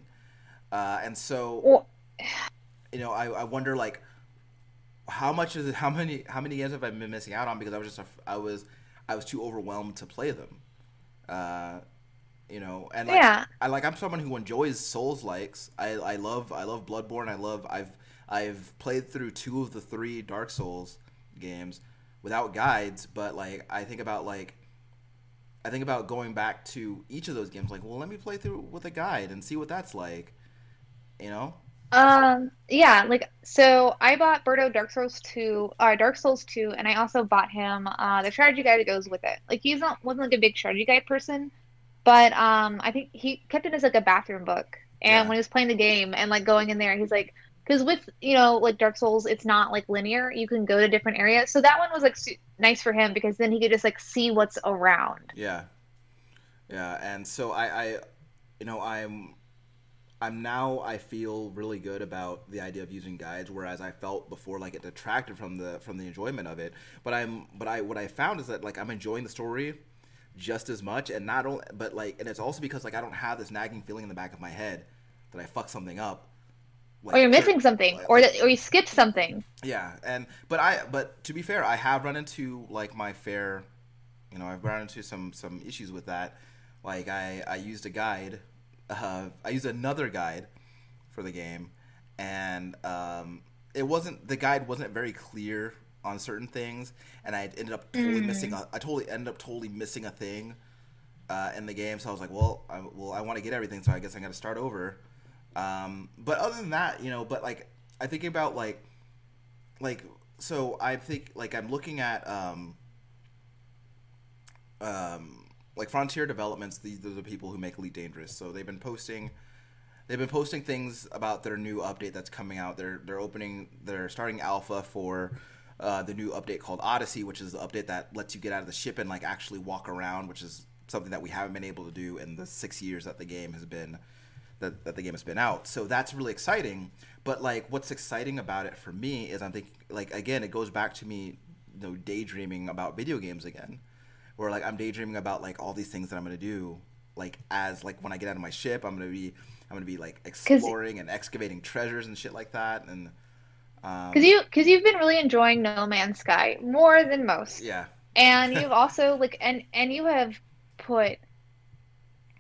Uh, and so Well, you know, I, I wonder like how much is it, how many how many games have I been missing out on because I was just a, I was I was too overwhelmed to play them. Uh, you know, and like Yeah. I like I'm someone who enjoys Souls likes. I I love I love Bloodborne. I love I've I've played through two of the three Dark Souls games without guides, but like I think about like I think about going back to each of those games like, well, let me play through with a guide and see what that's like. You know? Um, yeah, like so I bought Birdo Dark Souls 2, uh Dark Souls 2, and I also bought him uh the strategy guide that goes with it. Like he's not wasn't like a big strategy guide person, but um I think he kept it as like a bathroom book. And Yeah. when he was playing the game and like going in there, he's like because with you know like Dark Souls, it's not like linear. You can go to different areas. So that one was like su- nice for him because then he could just like see what's around. Yeah, yeah, and so I, I, you know, I'm, I'm now I feel really good about the idea of using guides, whereas I felt before like it detracted from the from the enjoyment of it. But I'm, but I what I found is that like I'm enjoying the story just as much, and not only, but like, and it's also because like I don't have this nagging feeling in the back of my head that I fucked something up. Like, Or you're missing something, like- or that or you skipped something. yeah, and but I but to be fair, I have run into like my fair, you know, I've run into some some issues with that. Like I I used a guide, uh, I used another guide for the game, and um, it wasn't the guide wasn't very clear on certain things, and I ended up totally Mm. missing. A, I totally ended up totally missing a thing uh, in the game. So I was like, well, I, well, I want to get everything, so I guess I got to start over. Um, but other than that, you know, but like I think about like like so I think like I'm looking at um um like Frontier Developments. These are the people who make Elite Dangerous. So they've been posting they've been posting things about their new update that's coming out. They're they're opening they're starting alpha for uh, the new update called Odyssey, which is the update that lets you get out of the ship and like actually walk around, which is something that we haven't been able to do in the six years that the game has been that, that the game has been out. So that's really exciting. But like what's exciting about it for me is I'm thinking like again it goes back to me you know daydreaming about video games again. Where like I'm daydreaming about like all these things that I'm gonna do like as like when I get out of my ship I'm gonna be I'm gonna be like exploring and excavating treasures and shit like that and um, Because you, because you've been really enjoying No Man's Sky more than most, yeah and you've also like, and and you have put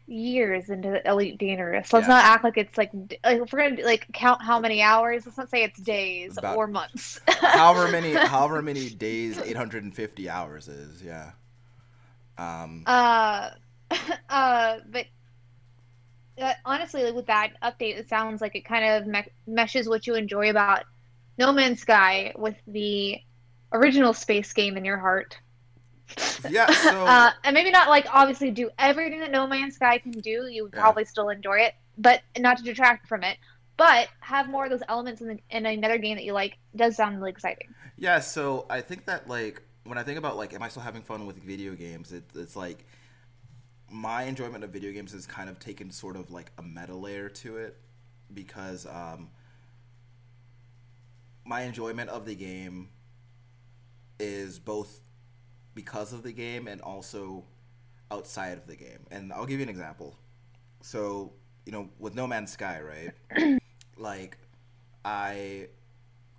years into the Elite Dangerous. Let's Yeah. not act like it's like, like if we're gonna like count how many hours. Let's not say it's days About- or months. however many however many days 850 hours is yeah um Uh, uh, but uh, honestly, like with that update, it sounds like it kind of me- meshes what you enjoy about No Man's Sky with the original space game in your heart. yeah so uh, and maybe not like obviously do everything that No Man's Sky can do. You would Yeah. probably still enjoy it, but not to detract from it. But have more of those elements in, the, in another game that you like does sound really exciting. Yeah, so I think that like when I think about like, am I still having fun with video games? It, it's like my enjoyment of video games has kind of taken sort of like a meta layer to it because um, my enjoyment of the game is both because of the game and also outside of the game. And I'll give you an example. So you know, with No Man's Sky, right? like I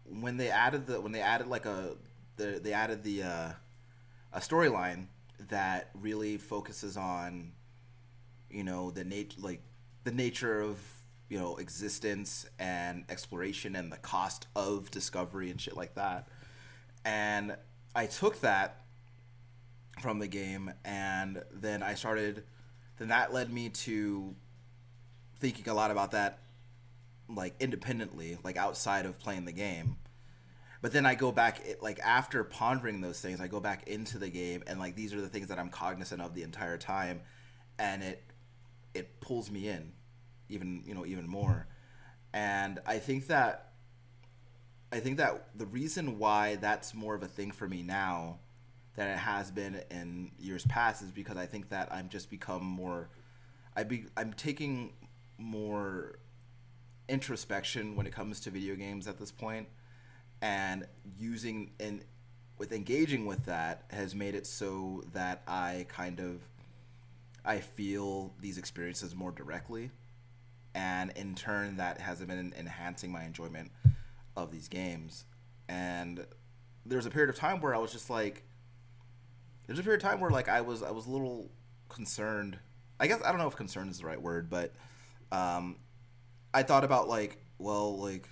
when they added the when they added like a the they added the uh, a storyline that really focuses on you know the nat- like the nature of you know existence and exploration and the cost of discovery and shit like that. And i took that from the game and then i started then that led me to thinking a lot about that like independently like outside of playing the game. But then i go back like after pondering those things i go back into the game and like these are the things that i'm cognizant of the entire time and it it pulls me in even you know even more. And i think that i think that the reason why that's more of a thing for me now than it has been in years past is because i think that i'm just become more i be i'm taking more introspection when it comes to video games at this point. And using and with engaging with that has made it so that I kind of I feel these experiences more directly and in turn that has been enhancing my enjoyment of these games. And there was a period of time where I was just like there's a period of time where like I was I was a little concerned. I guess I don't know if concerned is the right word but um I thought about like well like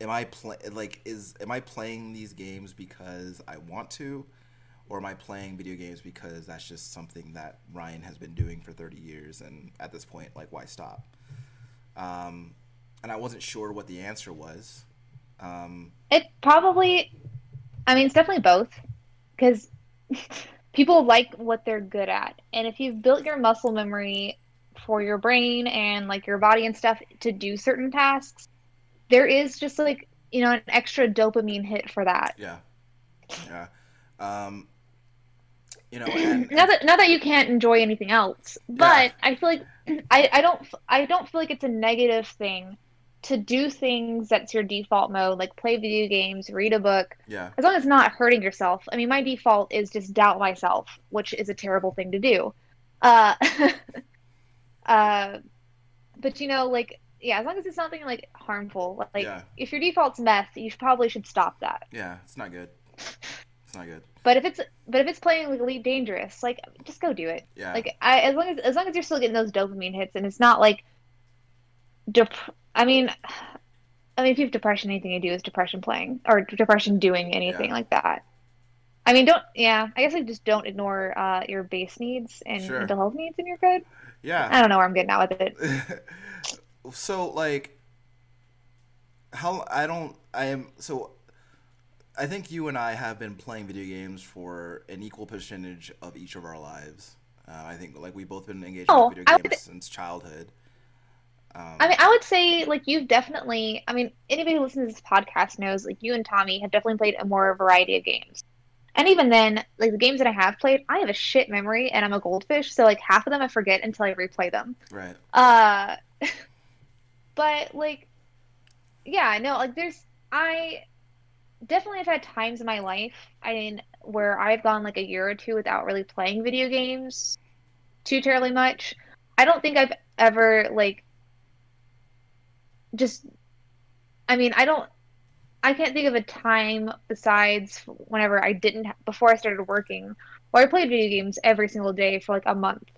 am I play like is am I playing these games because I want to, or am I playing video games because that's just something that Ryan has been doing for thirty years, and at this point, like, why stop? Um, and I wasn't sure what the answer was. Um, It probably, I mean, it's definitely both because people like what they're good at. And if you've built your muscle memory for your brain and like your body and stuff to do certain tasks, there is just like, you know, an extra dopamine hit for that. yeah, yeah. Um, you know, and, Not that, not that you can't enjoy anything else, but I feel like I, I don't I don't feel like it's a negative thing to do things that's your default mode, like play video games, read a book, yeah, as long as it's not hurting yourself. I mean, my default is just doubt myself, which is a terrible thing to do. Uh, uh, but you know, like, yeah, as long as it's nothing like harmful, like Yeah. if your default's meth, you should, probably should stop that. yeah. It's not good. It's not good. But if it's but if it's playing like Elite Dangerous, like just go do it. Yeah, Like I, as long as as long as you're still getting those dopamine hits, and it's not like, dep- I mean, I mean, if you have depression, anything you do is depression playing or depression doing anything Yeah. like that. I mean, don't, yeah, I guess like just don't ignore uh, your base needs and Sure. mental health needs and you're good. Yeah. I don't know where I'm getting at with it. so like how I don't I am so I think you and I have been playing video games for an equal percentage of each of our lives. Uh, I think like we've both been engaged Oh, in video games would- since childhood. Um, I mean, I would say like you've definitely, I mean, anybody who listens to this podcast knows like you and Tommy have definitely played a more variety of games. And even then, like the games that I have played, I have a shit memory and I'm a goldfish, so like half of them I forget until I replay them. right. Uh, but like, yeah, no, like there's I definitely I've had times in my life, I mean, where I've gone like a year or two without really playing video games too terribly much. I don't think I've ever like just I mean, I don't I can't think of a time besides whenever I didn't before I started working where I played video games every single day for like a month.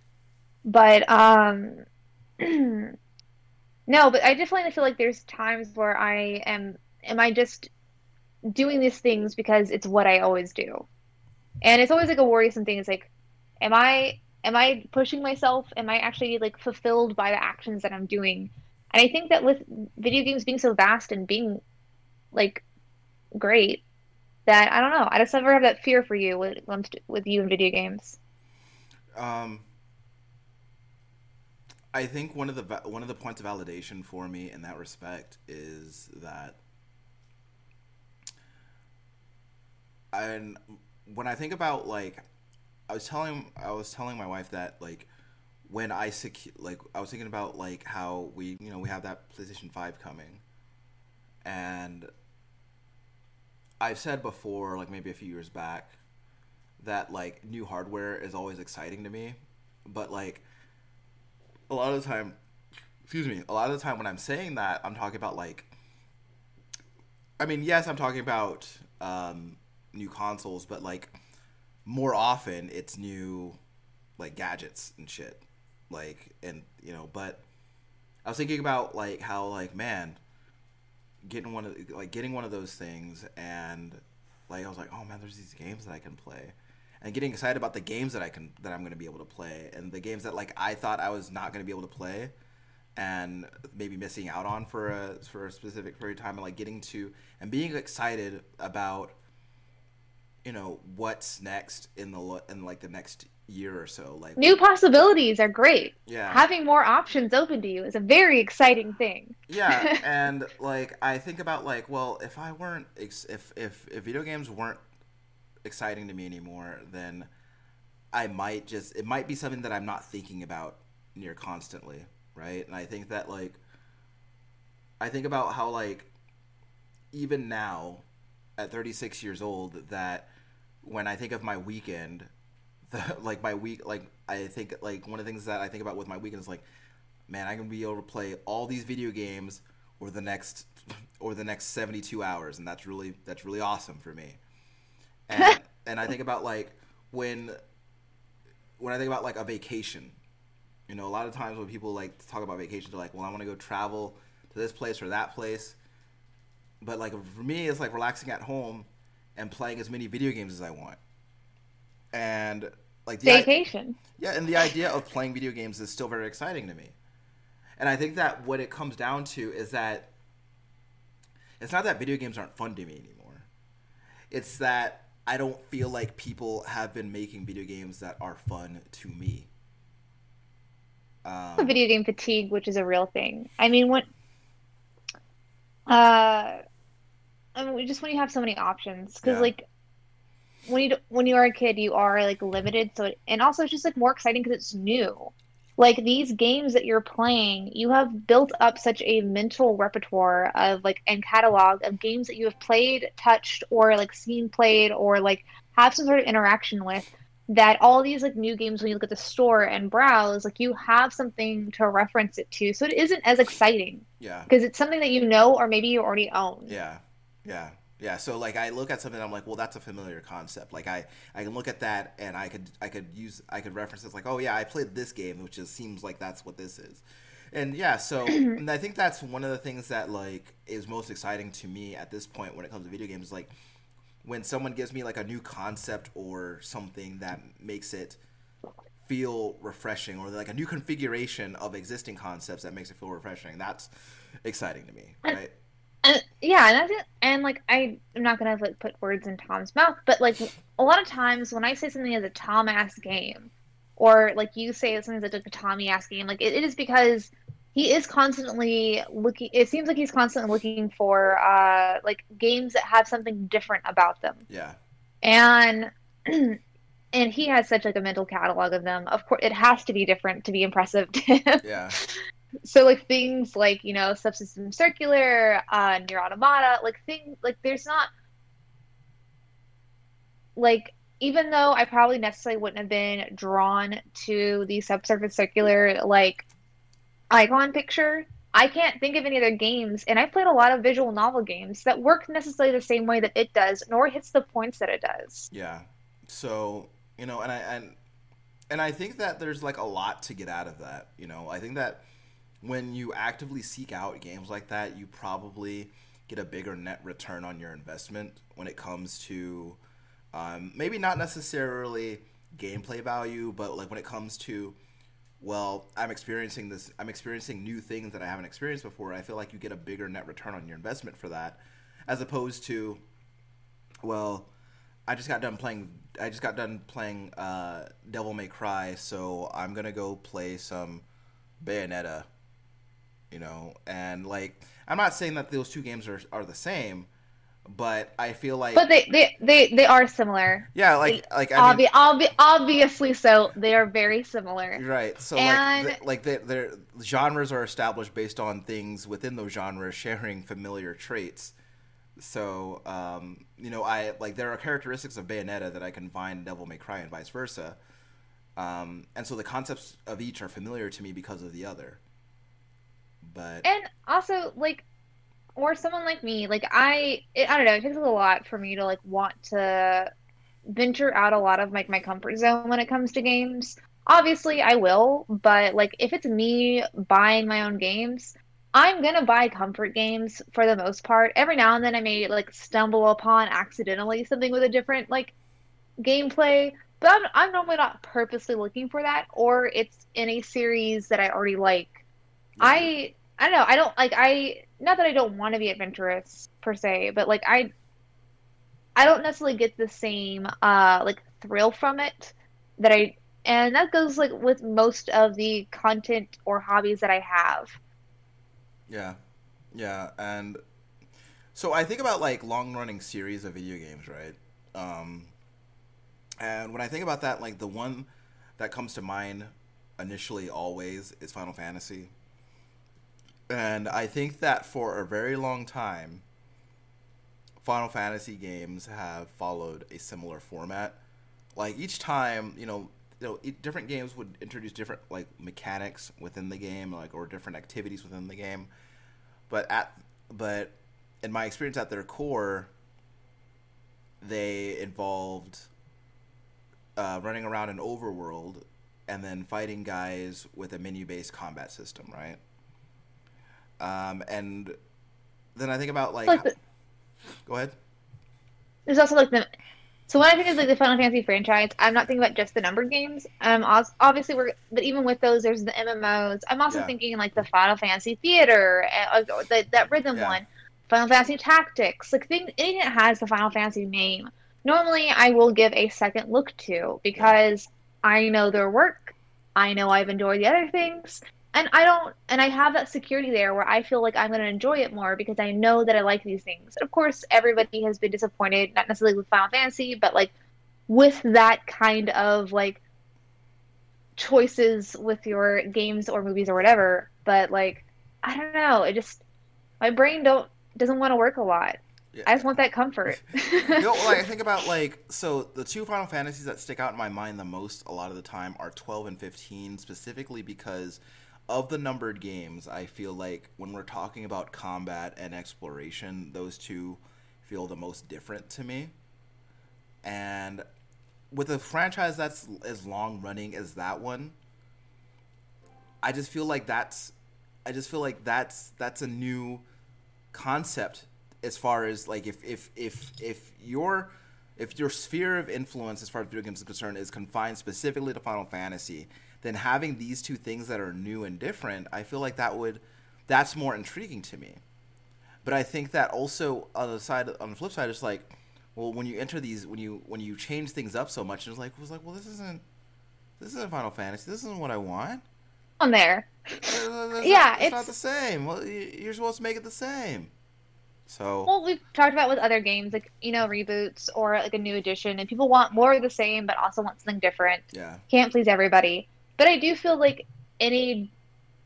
But um no, but I definitely feel like there's times where I am am I just doing these things because it's what I always do. And it's always like a worrisome thing. It's like, am I am I pushing myself? Am I actually like fulfilled by the actions that I'm doing? And I think that with video games being so vast and being like great, that I don't know. I just never have that fear for you with with you in video games. Um, I think one of the one of the points of validation for me in that respect is that, and when I think about like, I was telling I was telling my wife that like when I secu- like I was thinking about like how we you know we have that PlayStation Five coming, and I've said before like maybe a few years back that like new hardware is always exciting to me, but like a lot of the time, excuse me, a lot of the time when I'm saying that, I'm talking about like, I mean, yes, I'm talking about um, new consoles, but like more often it's new like gadgets and shit, like and you know, but I was thinking about like how like man, getting one of like getting one of those things and like I was like, oh man, there's these games that I can play, and getting excited about the games that I can that I'm going to be able to play, and the games that like I thought I was not going to be able to play, and maybe missing out on for a for a specific period of time, and like getting to and being excited about, you know, what's next in the in like the next year or so, like New possibilities are great. yeah, Having more options open to you is a very exciting thing. yeah and like i think about like well if i weren't ex- if if if video games weren't exciting to me anymore then i might just it might be something that i'm not thinking about near constantly right and i think that like i think about how like even now at 36 years old that when i think of my weekend the, like my week like i think like one of the things that i think about with my weekend is like man, I'm gonna be able to play all these video games over the next or the next 72 hours, and that's really that's really awesome for me. And and I think about like when when I think about like a vacation, you know, a lot of times when people like to talk about vacations, they're like, well, I want to go travel to this place or that place. But like for me, it's like relaxing at home and playing as many video games as I want. And like the i- Vacation. yeah, and the idea of playing video games is still very exciting to me. And I think that what it comes down to is that it's not that video games aren't fun to me anymore. It's that I don't feel like people have been making video games that are fun to me. Um, video game fatigue, which is a real thing. I mean, what? uh, I mean, just when you have so many options, because Yeah. like when you when you are a kid, you are like limited. So, it, and also it's just like more exciting because it's new. Like these games that you're playing, you have built up such a mental repertoire of like and catalog of games that you have played, touched, or like seen played, or like have some sort of interaction with that all these like new games when you look at the store and browse like you have something to reference it to so it isn't as exciting yeah, because it's something that you know or maybe you already own yeah, yeah, yeah. So like I look at something, I'm like, well, that's a familiar concept. Like I, I can look at that and I could, I could use, I could reference it like, oh yeah, I played this game, which just seems like that's what this is. and yeah, so and I think that's one of the things that like is most exciting to me at this point when it comes to video games. Like when someone gives me like a new concept or something that makes it feel refreshing, or like a new configuration of existing concepts that makes it feel refreshing. That's exciting to me, right? And yeah, and that's it. And like I am not gonna like put words in Tom's mouth, but like a lot of times when I say something is a Tom ass game, or like you say something that's like a Tommy ass game, like it, it is because he is constantly looking. It seems like he's constantly looking for uh like games that have something different about them, Yeah, and and he has such like a mental catalog of them. Of course, it has to be different to be impressive to him. yeah, so like things like you know subsurface circular uh NieR:Automata like things like there's not like even though i probably necessarily wouldn't have been drawn to the subsurface circular like icon picture i can't think of any other games and i've played a lot of visual novel games that work necessarily the same way that it does nor hits the points that it does yeah. So you know, and I and and I think that there's like a lot to get out of that. You know, I think that when you actively seek out games like that, you probably get a bigger net return on your investment when it comes to um, maybe not necessarily gameplay value, but like when it comes to well, I'm experiencing this. I'm experiencing new things that I haven't experienced before. I feel like you get a bigger net return on your investment for that, as opposed to, well, I just got done playing. I just got done playing uh, Devil May Cry, so I'm gonna go play some Bayonetta. You know, and like I'm not saying that those two games are are the same, but I feel like but they they they, they are similar yeah, like like I mean, Obvi- obvi- obviously so they are very similar Right. So And- like, the, like the, their genres are established based on things within those genres sharing familiar traits. So um, you know, I like there are characteristics of Bayonetta that I can find Devil May Cry and vice versa. Um, and so the concepts of each are familiar to me because of the other. But and also like or someone like me like i it, i don't know it takes a lot for me to like want to venture out a lot of like my comfort zone when it comes to games. Obviously i will but like if it's me buying my own games i'm gonna buy comfort games for the most part. Every now and then i may like stumble upon accidentally something with a different like gameplay but i'm, I'm normally not purposely looking for that or it's in a series that i already like I I don't know. I don't like I not that I don't want to be adventurous per se, but like I I don't necessarily get the same uh like thrill from it that I and that goes like with most of the content or hobbies that I have. Yeah, yeah, and so I think about like long running series of video games, right? Um, and when I think about that, like the one that comes to mind initially always is Final Fantasy. And I think that for a very long time, Final Fantasy games have followed a similar format. Like each time, you know, you know, different games would introduce different like mechanics within the game, like or different activities within the game. But at but in my experience, at their core, they involved uh, running around an overworld and then fighting guys with a menu-based combat system, right? Um, and then I think about like, Like the, go ahead. there's also like the so when I think of like the Final Fantasy franchise, I'm not thinking about just the numbered games. Um, obviously we're but even with those, there's the MMOs. I'm also Yeah. thinking like the Final Fantasy Theater, uh, the, that rhythm Yeah. one, Final Fantasy Tactics, like thing anything that has the Final Fantasy name. Normally, I will give a second look to because I know their work. I know I've enjoyed the other things, and I don't, and I have that security there where I feel like I'm going to enjoy it more because I know that I like these things. And of course, everybody has been disappointed, not necessarily with Final Fantasy, but like with that kind of like choices with your games or movies or whatever. But like, I don't know, it just my brain don't doesn't want to work a lot. Yeah. I just want that comfort. you know, like I think about like so the two Final Fantasies that stick out in my mind the most a lot of the time are 12 and 15 specifically because of the numbered games. I feel like when we're talking about combat and exploration, those two feel the most different to me. And with a franchise that's as long running as that one, I just feel like that's I just feel like that's that's a new concept as far as like if if if if your if your sphere of influence as far as video games is concerned is confined specifically to Final Fantasy, then having these two things that are new and different, I feel like that would that's more intriguing to me. But I think that also on the side on the flip side, it's like, well, when you enter these, when you when you change things up so much, it's like it was like, well, this isn't this isn't Final Fantasy. This isn't what I want. On there. That's Yeah, not, it's not the same. Well, you're supposed to make it the same. So Well, we've talked about with other games, like you know, reboots or like a new edition, and people want more of the same, but also want something different. yeah, Can't please everybody. But I do feel like any,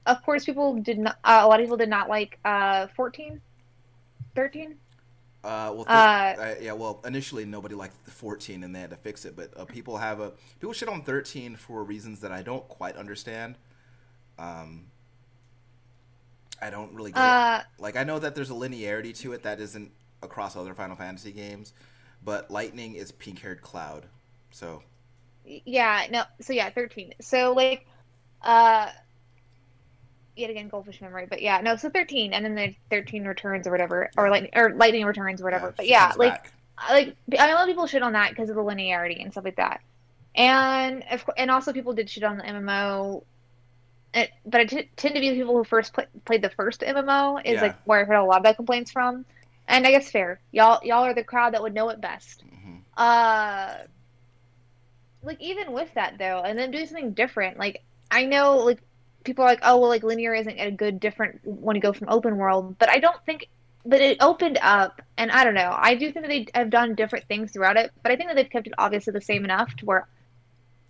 of course, people did not. Uh, a lot of people did not like uh, 14, 13. uh, well, th- Uh, uh, yeah. Well, initially nobody liked the 14, and they had to fix it. But uh, people have a people shit on 13 for reasons that I don't quite understand. Um, I don't really get. it. Uh, Like I know that there's a linearity to it that isn't across other Final Fantasy games, but Lightning is pink-haired Cloud, so yeah, no. So yeah, 13. So like, uh, yet again, goldfish memory. But yeah, no. So 13, and then the 13 returns or whatever, or like or lightning returns or whatever. but yeah, like. back. like I mean, a lot of people shit on that because of the linearity and stuff like that, and of and also people did shit on the MMO. It, but I t- tend to be the people who first play, played the first MMO is Yeah. like where I've heard a lot of that complaints from, and I guess fair. Y'all y'all are the crowd that would know it best. Mhm. Uh, like even with that though, and then doing something different. Like I know like people are like, oh well, like linear isn't a good different when you go from open world, but I don't think. But it opened up, and I don't know. I do think that they have done different things throughout it, but I think that they've kept it obviously the same enough to where,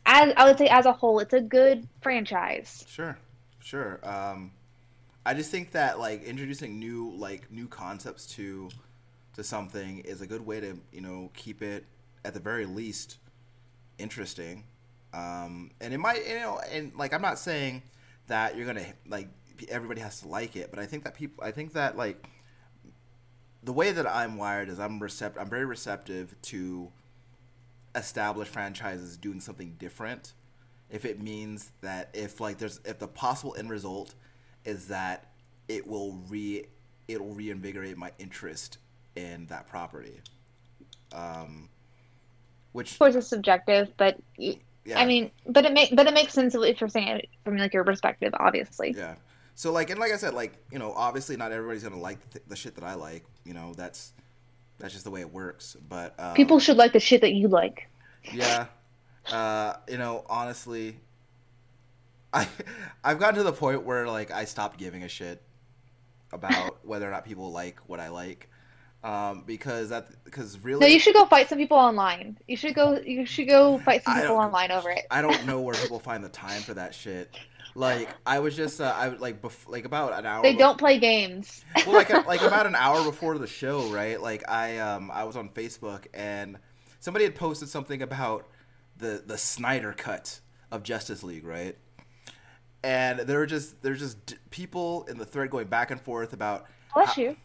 as I would say, as a whole, it's a good franchise. Sure, sure. Um, I just think that like introducing new like new concepts to to something is a good way to you know keep it at the very least interesting. Um, and it might you know and like I'm not saying that you're gonna like everybody has to like it, but I think that people I think that like the way that I'm wired is I'm recept I'm very receptive to established franchises doing something different if it means that if like there's if the possible end result is that it will re it'll reinvigorate my interest in that property um which Of course, it's subjective, but yeah I mean, but it make but it makes sense if you're saying it from like your perspective, obviously. yeah so like and like i said like you know obviously not everybody's gonna like the, the shit that i like you know that's that's just the way it works but um, People should like the shit that you like. Yeah. Uh, you know, honestly, I I've gotten to the point where like I stopped giving a shit about whether or not people like what I like. Um, because that because really No, you should go fight some people online. You should go. You should go fight some people online over it. I don't know where people find the time for that shit. Like I was just uh, I like bef- like about an hour. They bef- don't play games. well, like like about an hour before the show, right? Like I um I was on Facebook and somebody had posted something about the the Snyder cut of Justice League, right? And there were just there's just d- people in the thread going back and forth about Bless you.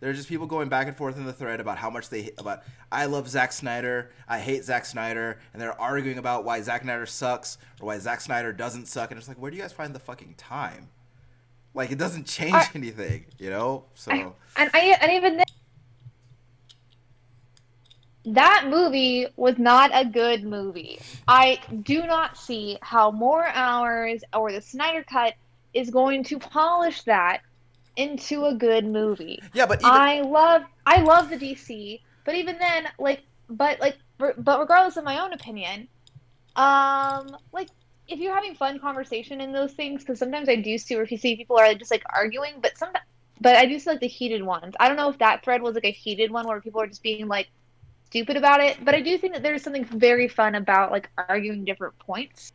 There's just people going back and forth in the thread about how much they about I love Zack Snyder, I hate Zack Snyder, and they're arguing about why Zack Snyder sucks or why Zack Snyder doesn't suck, and it's like, where do you guys find the fucking time? Like it doesn't change I- anything, you know. So I- And I and even then, that movie was not a good movie. I do not see how more hours or the Snyder cut is going to polish that into a good movie. yeah, but even, I love I love the DC, but even then, like, but like, re- but regardless of my own opinion, um, like if you're having fun conversation in those things, because sometimes I do see where you see people are just like arguing, but some, but I do see like the heated ones. I don't know if that thread was like a heated one where people are just being like stupid about it, but I do think that there's something very fun about like arguing different points.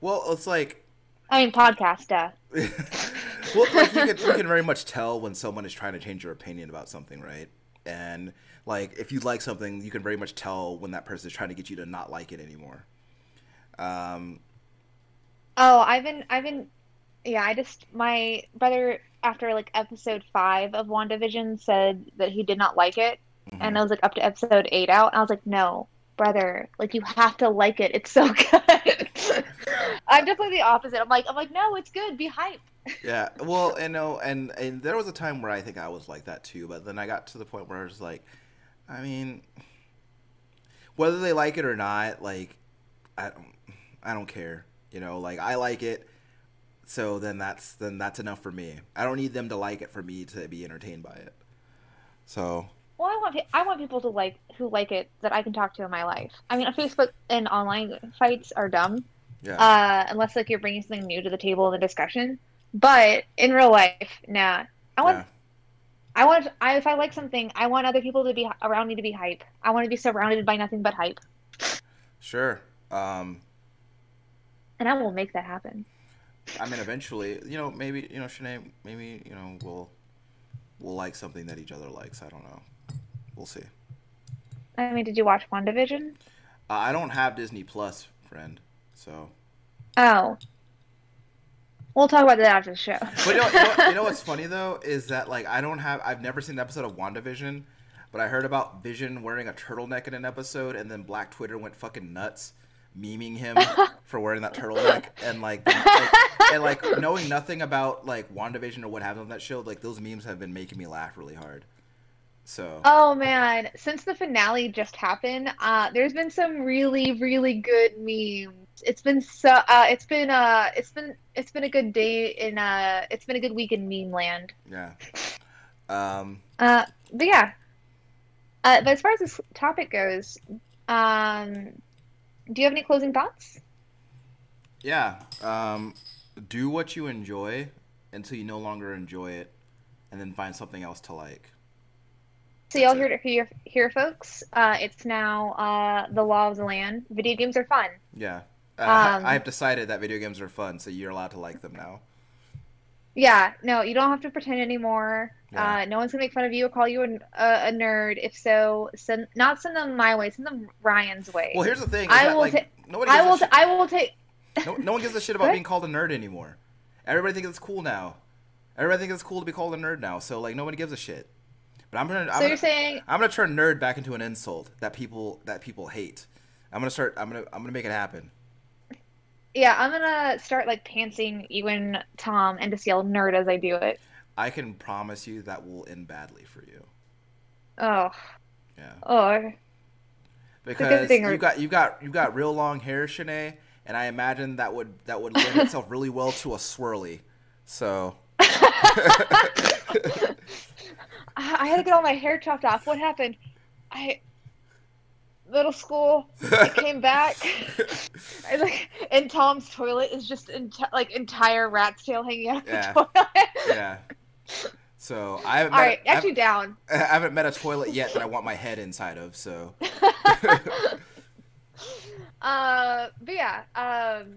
well, it's like I mean, podcast, uh, well, like you can you can very much tell when someone is trying to change your opinion about something, right? And like if you like something, you can very much tell when that person is trying to get you to not like it anymore. Um, Oh, I've been, I've been, yeah. I just my brother after like episode five of WandaVision said that he did not like it, mhm. and I was like up to episode eight out, and I was like, no, brother, like you have to like it. It's so good. I'm definitely the opposite. I'm like, I'm like, no, it's good. Be hype. Yeah, well, and no, and and there was a time where I think I was like that too, but then I got to the point where I was like, I mean, whether they like it or not, like, I don't, I don't care, you know, like I like it, so then that's then that's enough for me. I don't need them to like it for me to be entertained by it. So Well, I want I want people to like who like it that I can talk to in my life. I mean, Facebook and online fights are dumb, yeah, uh, unless like you're bringing something new to the table in the discussion. But in real life, nah. I want I want I, if I like something, I want other people to be around me to be hype. I want to be surrounded by nothing but hype, sure. Um, and I will make that happen. I mean, eventually, you know, maybe you know, Shanae, maybe you know, we'll we'll like something that each other likes. I don't know. We'll see. I mean, did you watch WandaVision? Uh, I don't have Disney Plus, friend. So, Oh. We'll talk about that after the show. but you know, you, know, you know what's funny though is that like I don't have. I've never seen an episode of WandaVision, but I heard about Vision wearing a turtleneck in an episode, and then Black Twitter went fucking nuts, memeing him for wearing that turtleneck, and like, like and like knowing nothing about like WandaVision or what happened on that show, like those memes have been making me laugh really hard. So Oh man, since the finale just happened, uh, there's been some really, really good memes. It's been so, uh, it's been, uh, it's been, it's been a good day in, uh, it's been a good week in meme land. yeah. Um, Uh, but yeah. Uh, but as far as this topic goes, um, do you have any closing thoughts? Yeah. Um, do what you enjoy until you no longer enjoy it, and then find something else to like. So y'all heard it here, here, folks. Uh, it's now uh, the law of the land. Video games are fun. Yeah. Uh, Um, I've decided that video games are fun, so you're allowed to like them now. Yeah, no, you don't have to pretend anymore. Yeah. Uh, no one's gonna make fun of you or call you a, a, a nerd. If so, send not send them my way. Send them Ryan's way. Well, here's the thing: I that, will like, ta- nobody I will. T- I will take. no, no one gives a shit about being called a nerd anymore. Everybody thinks it's cool now. Everybody thinks it's cool to be called a nerd now. So like nobody gives a shit. But I'm gonna. I'm So gonna, you're saying I'm gonna turn nerd back into an insult that people that people hate. I'm gonna start. I'm gonna. I'm gonna make it happen. Yeah, I'm gonna start like pantsing you and Tom and just yell nerd as I do it. I can promise you that will end badly for you. Oh, Yeah. oh. Because you or- got you got you got real long hair, Shanae, and I imagine that would that would lend itself really well to a swirly. So I had to get all my hair chopped off. What happened? I middle school. I came back. I like, and Tom's toilet is just enti- like entire rat's tail hanging out of Yeah. the toilet. yeah. So I haven't All met, right, I actually down. I haven't met a toilet yet that I want my head inside of. So uh, but yeah, um,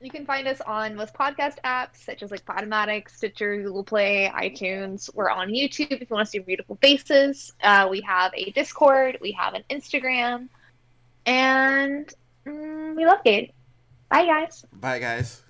you can find us on most podcast apps such as like Podomatic, Stitcher, Google Play, iTunes. We're on YouTube if you want to see beautiful faces. Uh, we have a Discord. We have an Instagram, and mm, we love Gate. Bye, guys. bye, guys.